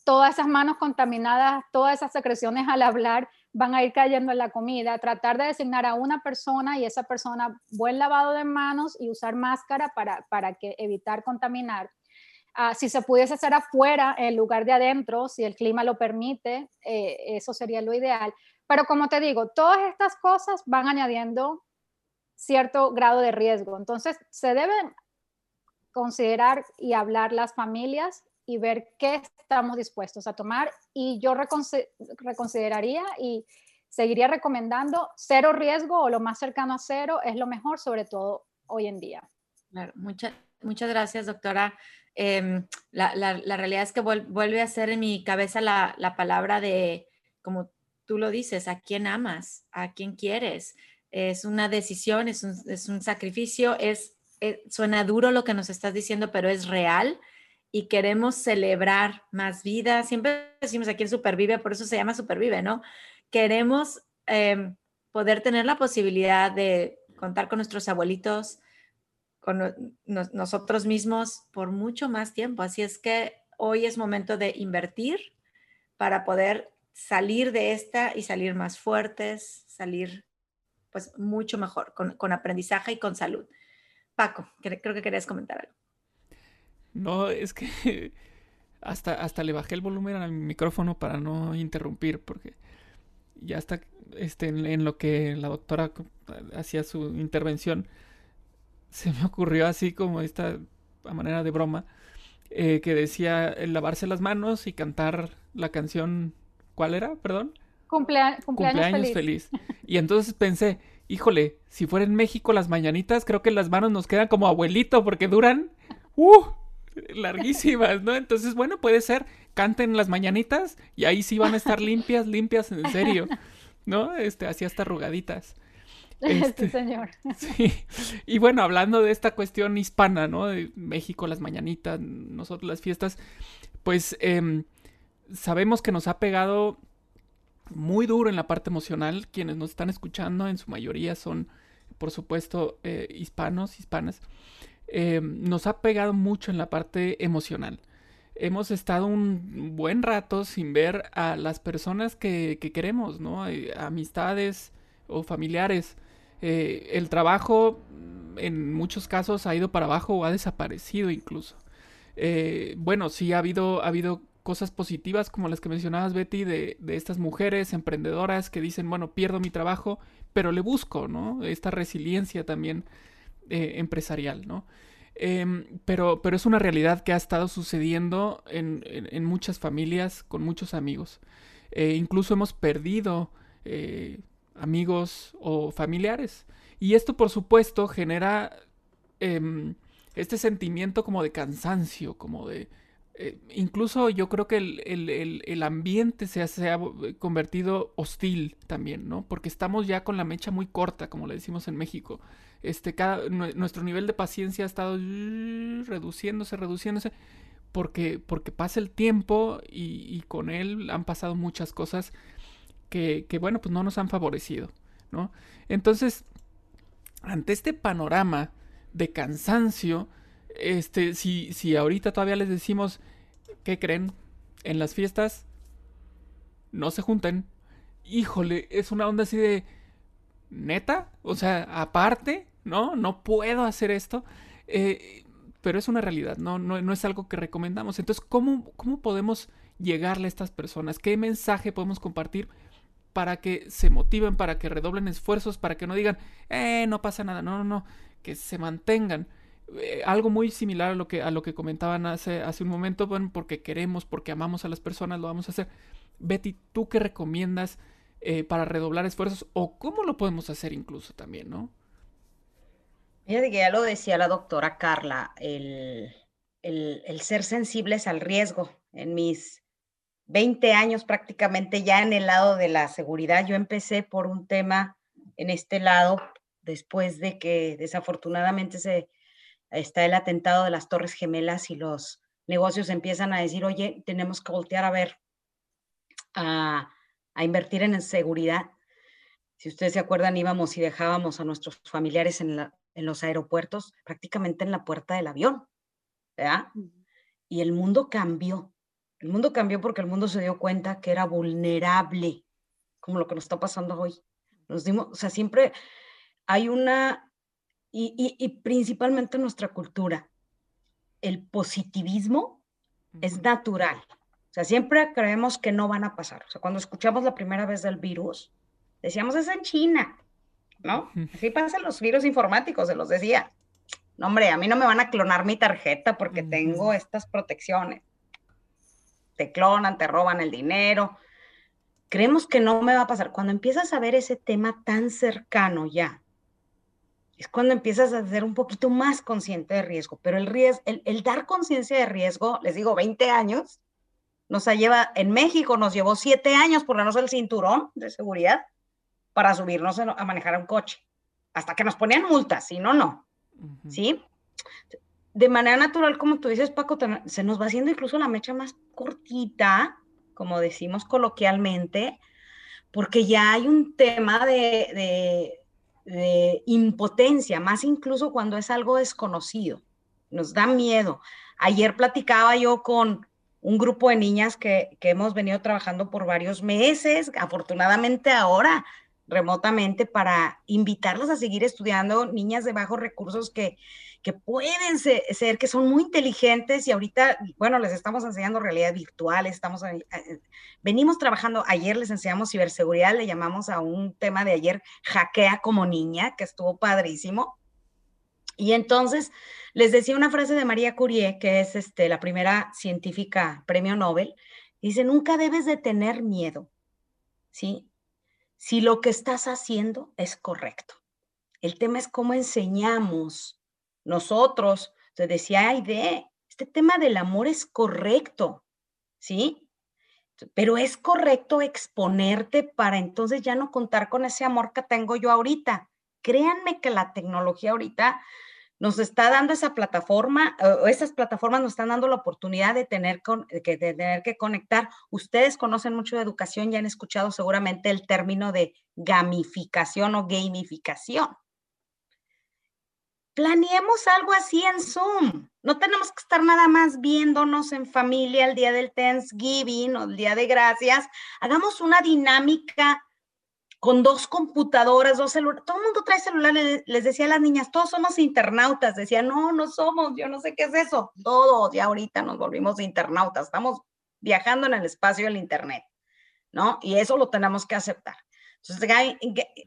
todas esas manos contaminadas, todas esas secreciones al hablar van a ir cayendo en la comida. Tratar de designar a una persona y esa persona buen lavado de manos y usar máscara para, para que evitar contaminar. Ah, si se pudiese hacer afuera en lugar de adentro, si el clima lo permite, eh, eso sería lo ideal. Pero como te digo, todas estas cosas van añadiendo cierto grado de riesgo. Entonces, se deben considerar y hablar las familias y ver qué estamos dispuestos a tomar. Y yo reconsideraría y seguiría recomendando cero riesgo o lo más cercano a cero es lo mejor, sobre todo hoy en día. Claro, muchas muchas gracias, doctora. Em, la, realidad es que vuelve a ser en mi cabeza la, palabra de, como tú lo dices, a quién amas, a quién quieres. Es una decisión, es un, sacrificio, es, eh, suena duro lo que nos estás diciendo, pero es real y queremos celebrar más vida. Siempre decimos aquí en Supervive, por eso se llama Supervive, ¿no? Queremos em, poder tener la posibilidad de contar con nuestros abuelitos, con nosotros mismos por mucho más tiempo. Así es que hoy es momento de invertir para poder salir de esta y salir más fuertes, salir pues mucho mejor, con, aprendizaje y con salud. Paco, creo que querías comentar algo. No, es que *laughs* hasta, hasta le bajé el volumen al micrófono para no interrumpir, porque ya está este, en lo que la doctora hacía su intervención se me ocurrió así como esta a manera de broma, eh, que decía el lavarse las manos y cantar la canción, ¿cuál era? Perdón. cumpleaños, cumpleaños feliz. Y entonces pensé, híjole, si fuera en México las mañanitas, creo que las manos nos quedan como abuelito porque duran, uh, larguísimas, ¿no? Entonces, bueno, puede ser, canten las mañanitas y ahí sí van a estar limpias, limpias en serio, ¿no? Este, así hasta arrugaditas. *laughs* Este, señor. *laughs* Sí. Y bueno, hablando de esta cuestión hispana, ¿no? De México, las mañanitas, nosotros las fiestas, pues em, sabemos que nos ha pegado muy duro en la parte emocional. Quienes nos están escuchando, en su mayoría son por supuesto, eh, hispanos, hispanas, eh, nos ha pegado mucho en la parte emocional. Hemos estado un buen rato sin ver a las personas que, queremos, ¿no? Eh, amistades o familiares. El trabajo en muchos casos ha ido para abajo o ha desaparecido incluso. bueno, sí ha habido, ha habido cosas positivas como las que mencionabas, Betty, de, de, estas mujeres emprendedoras que dicen, bueno, pierdo mi trabajo, pero le busco, ¿no? Esta resiliencia también eh, empresarial, ¿no? Em, pero, pero es una realidad que ha estado sucediendo en, en, muchas familias, con muchos amigos. Eh, incluso hemos perdido eh, amigos o familiares. Y esto, por supuesto, genera em, este sentimiento como de cansancio, como de eh, incluso yo creo que el, ambiente se, ha convertido hostil también, ¿no? Porque estamos ya con la mecha muy corta, como le decimos en México. Este, cada, nuestro nivel de paciencia ha estado reduciéndose, reduciéndose, porque, porque pasa el tiempo y, con él han pasado muchas cosas que, bueno, pues no nos han favorecido, ¿no? Entonces, ante este panorama de cansancio, este, si, si ahorita todavía les decimos, ¿qué creen? En las fiestas, no se junten. Híjole, es una onda así de, neta, o sea, aparte, ¿no? No puedo hacer esto. Eh, pero es una realidad, ¿no? No, es algo que recomendamos. Entonces, ¿cómo, ¿cómo podemos llegarle a estas personas? ¿Qué mensaje podemos compartir para que se motiven, para que redoblen esfuerzos, para que no digan, eh, no pasa nada, no, no, no, que se mantengan. Eh, algo muy similar a lo que, a lo que comentaban hace, hace un momento, bueno, porque queremos, porque amamos a las personas, lo vamos a hacer. Betty, ¿tú qué recomiendas eh, para redoblar esfuerzos o cómo lo podemos hacer incluso también, no? Que ya lo decía la doctora Carla, el, el, el ser sensibles al riesgo. En mis 20 años prácticamente ya en el lado de la seguridad, yo empecé por un tema en este lado después de que desafortunadamente se está el atentado de las Torres Gemelas y los negocios empiezan a decir, oye, tenemos que voltear a ver, a, invertir en seguridad. Si ustedes se acuerdan, íbamos y dejábamos a nuestros familiares en, en los aeropuertos, prácticamente en la puerta del avión, ¿verdad? Y el mundo cambió. El mundo cambió porque el mundo se dio cuenta que era vulnerable, como lo que nos está pasando hoy. Nos dimos, o sea, siempre hay una y, principalmente en nuestra cultura, el positivismo es natural. O sea, siempre creemos que no van a pasar. O sea, cuando escuchamos la primera vez del virus, decíamos, es en China, ¿no? Así pasan los virus informáticos, se los decía. No, hombre, a mí no me van a clonar mi tarjeta porque tengo estas protecciones. Te clonan, te roban el dinero. Creemos que no me va a pasar. Cuando empiezas a ver ese tema tan cercano ya, es cuando empiezas a ser un poquito más consciente de riesgo. Pero el, riesgo, el, dar conciencia de riesgo, les digo, 20 años, nos lleva, en México nos llevó 7 años ponernos el cinturón de seguridad para subirnos a, manejar un coche, hasta que nos ponían multas, si no, no. ¿Sí? De manera natural, como tú dices, Paco, se nos va haciendo incluso la mecha más cortita, como decimos coloquialmente, porque ya hay un tema de de impotencia, más incluso cuando es algo desconocido. Nos da miedo. Ayer platicaba yo con un grupo de niñas que, hemos venido trabajando por varios meses, afortunadamente ahora remotamente, para invitarlas a seguir estudiando, niñas de bajos recursos que, que pueden ser, que son muy inteligentes y ahorita, bueno, les estamos enseñando realidad virtual, estamos, eh, eh, venimos trabajando, ayer les enseñamos ciberseguridad, le llamamos a un tema de ayer, hackea como niña, que estuvo padrísimo. Y entonces les decía una frase de María Curie, que es este, la primera científica premio Nobel, dice, nunca debes de tener miedo, ¿sí? Si lo que estás haciendo es correcto. El tema es cómo enseñamos nosotros, se decía, ay, de, este tema del amor es correcto, ¿sí? Pero es correcto exponerte para entonces ya no contar con ese amor que tengo yo ahorita. Créanme que la tecnología ahorita nos está dando esa plataforma, o esas plataformas nos están dando la oportunidad de tener, que, de tener que conectar. Ustedes conocen mucho de educación, ya han escuchado seguramente el término de gamificación o gamificación. planeemos algo así en Zoom. No tenemos que estar nada más viéndonos en familia el día del Thanksgiving o el día de gracias. Hagamos una dinámica con dos computadoras, dos celulares. Todo el mundo trae celulares. Les decía a las niñas, todos somos internautas. Decía, no, no somos, yo no sé qué es eso. Todos, ya ahorita nos volvimos internautas. Estamos viajando en el espacio del Internet, ¿no? Y eso lo tenemos que aceptar. Entonces,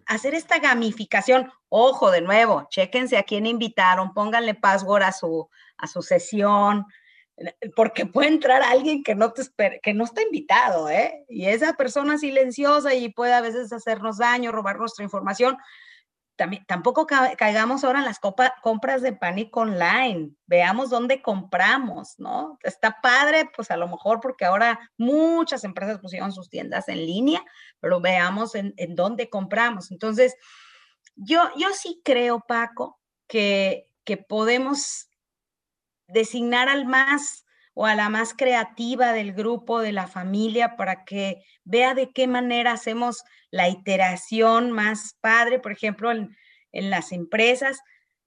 hacer esta gamificación, ojo, de nuevo, chéquense a quién invitaron, pónganle password a su, a su sesión, porque puede entrar alguien que no, te que no está invitado, ¿eh? Y esa persona silenciosa y puede a veces hacernos daño, robar nuestra información tampoco caigamos ahora en las compras de pánico online. Veamos dónde compramos, ¿no? Está padre, pues a lo mejor porque ahora muchas empresas pusieron sus tiendas en línea, pero veamos en, dónde compramos. Entonces, yo, yo sí creo, Paco, que, que podemos designar al más o a la más creativa del grupo, de la familia, para que vea de qué manera hacemos la iteración más padre. Por ejemplo, en, las empresas,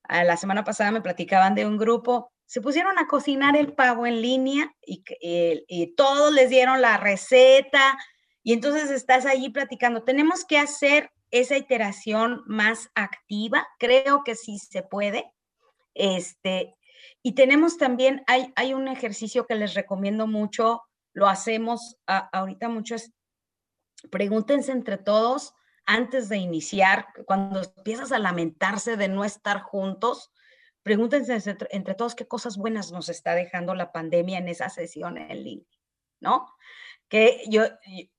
a la semana pasada me platicaban de un grupo, se pusieron a cocinar el pavo en línea y, y todos les dieron la receta y entonces estás allí platicando. Tenemos que hacer esa iteración más activa. Creo que sí se puede. Este, y tenemos también, hay, hay un ejercicio que les recomiendo mucho, lo hacemos ahorita mucho, es pregúntense entre todos antes de iniciar, cuando empiezas a lamentarse de no estar juntos, pregúntense entre, todos qué cosas buenas nos está dejando la pandemia en esa sesión en línea, ¿no? Que yo,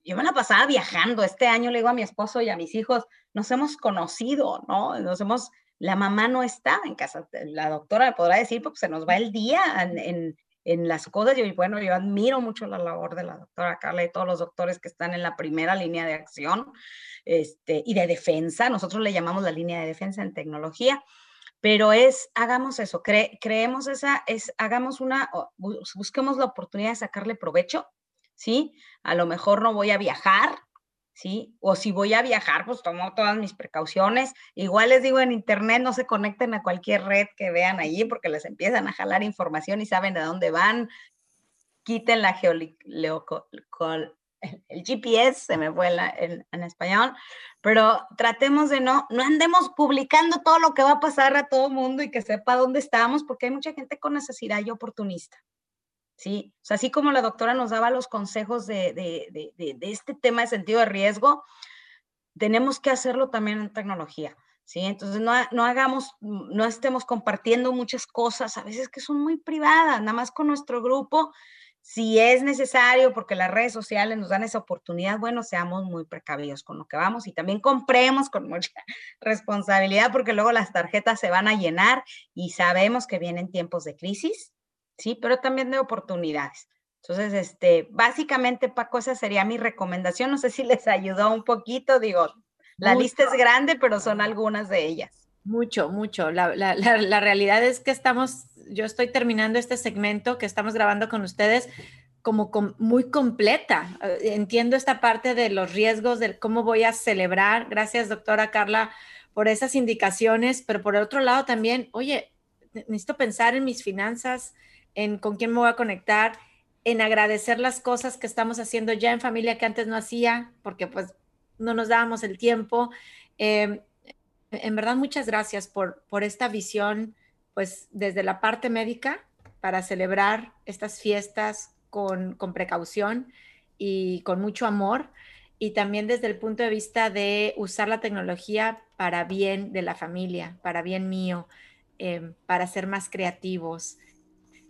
yo me la pasaba viajando. Este año le digo a mi esposo y a mis hijos, nos hemos conocido, ¿no? Nos hemos la mamá no está en casa. La doctora podrá decir, porque se nos va el día en, en, las cosas. Y bueno, yo admiro mucho la labor de la doctora Carla y todos los doctores que están en la primera línea de acción este, y de defensa. Nosotros le llamamos la línea de defensa en tecnología. Pero es, hagamos eso, creemos esa, es, hagamos una, busquemos la oportunidad de sacarle provecho, ¿sí? A lo mejor no voy a viajar, ¿sí? O si voy a viajar, pues tomo todas mis precauciones. Igual les digo en internet, no se conecten a cualquier red que vean allí porque les empiezan a jalar información y saben de dónde van. Quiten la el GPS, se me fue en, en, español, pero tratemos de no, no andemos publicando todo lo que va a pasar a todo el mundo y que sepa dónde estamos, porque hay mucha gente con necesidad y oportunista. ¿Sí? Así como la doctora nos daba los consejos de, este tema de sentido de riesgo, tenemos que hacerlo también en tecnología, ¿sí? Entonces, no, no hagamos, no estemos compartiendo muchas cosas, a veces que son muy privadas, nada más con nuestro grupo, si es necesario, porque las redes sociales nos dan esa oportunidad, bueno, seamos muy precavidos con lo que vamos y también compremos con mucha *laughs* responsabilidad, porque luego las tarjetas se van a llenar y sabemos que vienen tiempos de crisis, ¿sí? Pero también de oportunidades. Entonces, este, básicamente, Paco, esa sería mi recomendación. No sé si les ayudó un poquito, digo, la lista es grande, pero son algunas de ellas. Mucho, mucho. La, la, la, realidad es que estamos, yo estoy terminando este segmento que estamos grabando con ustedes como muy completa. Eh, entiendo esta parte de los riesgos, de cómo voy a celebrar. Gracias, doctora Carla, por esas indicaciones, pero por otro lado también, oye, necesito pensar en mis finanzas, en con quién me voy a conectar, en agradecer las cosas que estamos haciendo ya en familia que antes no hacía, porque pues no nos dábamos el tiempo. Em, en verdad, muchas gracias por, por esta visión, pues desde la parte médica, para celebrar estas fiestas con, con precaución y con mucho amor, y también desde el punto de vista de usar la tecnología para bien de la familia, para bien mío, em, para ser más creativos,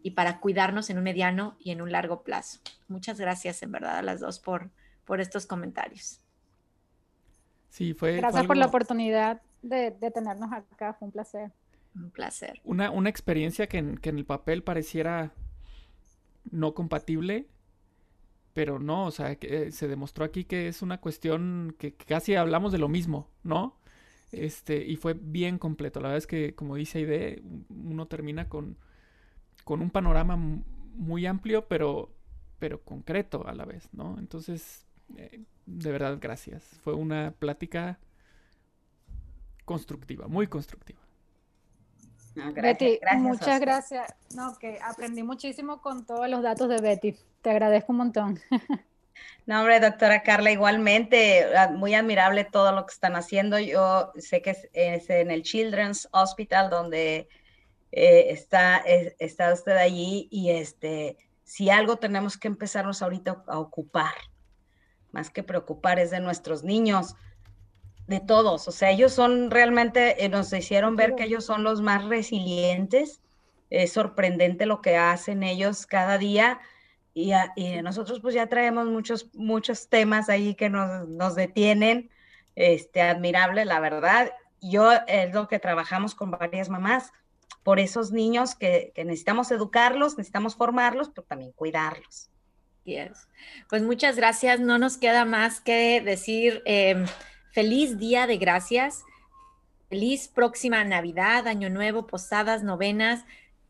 y para cuidarnos en un mediano y en un largo plazo. Muchas gracias en verdad a las dos por, por estos comentarios. Sí, fue. Gracias por la oportunidad de, tenernos acá, fue un placer. Un placer. Una, una experiencia que en, que en el papel pareciera no compatible, pero no, o sea, que eh, se demostró aquí que es una cuestión que casi hablamos de lo mismo, ¿no? Este, y fue bien completo. La verdad es que, como dice Aide, uno termina con, con un panorama muy amplio, pero, pero concreto a la vez, ¿no? Entonces, eh, de verdad, gracias. Fue una plática constructiva, muy constructiva. Betty, muchas gracias. No, que aprendí muchísimo con todos los datos de Betty. Te agradezco un montón. *laughs* No, hombre, doctora Carla, igualmente, muy admirable todo lo que están haciendo. Yo sé que es, en el Children's Hospital donde eh, está, está usted allí y este, si algo tenemos que empezarnos ahorita a ocupar, más que preocupar, es de nuestros niños, de todos. O sea, ellos son realmente, eh, nos hicieron ver que ellos son los más resilientes. Es sorprendente lo que hacen ellos cada día. Y, nosotros pues ya traemos muchos, muchos temas ahí que nos, nos detienen. Este, admirable, la verdad. Yo es lo que trabajamos con varias mamás por esos niños que, que necesitamos educarlos, necesitamos formarlos, pero también cuidarlos. Yes. Pues muchas gracias. No nos queda más que decir em, feliz día de gracias, feliz próxima Navidad, Año Nuevo, posadas, novenas,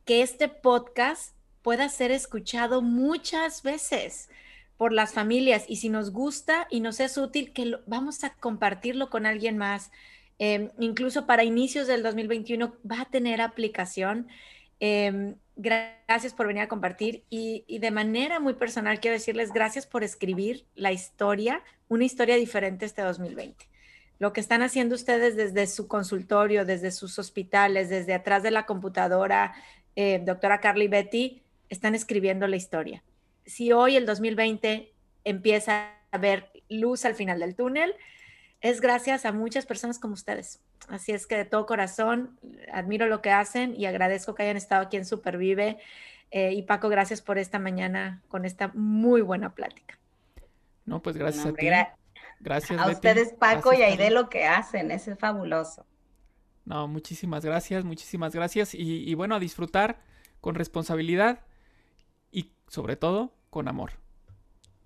que este podcast pueda ser escuchado muchas veces por las familias y si nos gusta y nos es útil, que vamos a compartirlo con alguien más. Em, incluso para inicios del 2021 va a tener aplicación. Em, gracias por venir a compartir y, de manera muy personal quiero decirles gracias por escribir la historia, una historia diferente este 2020. Lo que están haciendo ustedes desde su consultorio, desde sus hospitales, desde atrás de la computadora, eh, doctora Carly Betty, están escribiendo la historia. Si hoy el 2020 empieza a ver luz al final del túnel, es gracias a muchas personas como ustedes. Así es que de todo corazón admiro lo que hacen y agradezco que hayan estado aquí en Supervive. Eh, y Paco, gracias por esta mañana con esta muy buena plática. No, pues gracias a ti. gracias. A ustedes, Paco, y ahí de lo que hacen, eso es fabuloso. No, muchísimas gracias, muchísimas gracias. y bueno, a disfrutar con responsabilidad y sobre todo con amor.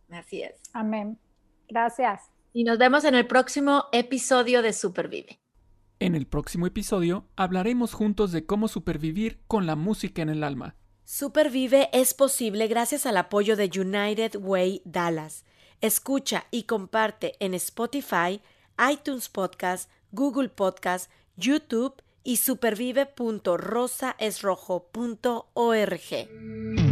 Así es. Amén. Gracias y nos vemos en el próximo episodio de Supervive. En el próximo episodio hablaremos juntos de cómo supervivir con la música en el alma. Supervive es posible gracias al apoyo de United Way Dallas. Escucha y comparte en Spotify, iTunes Podcast, Google Podcast, YouTube y supervive.rosaesrojo.org.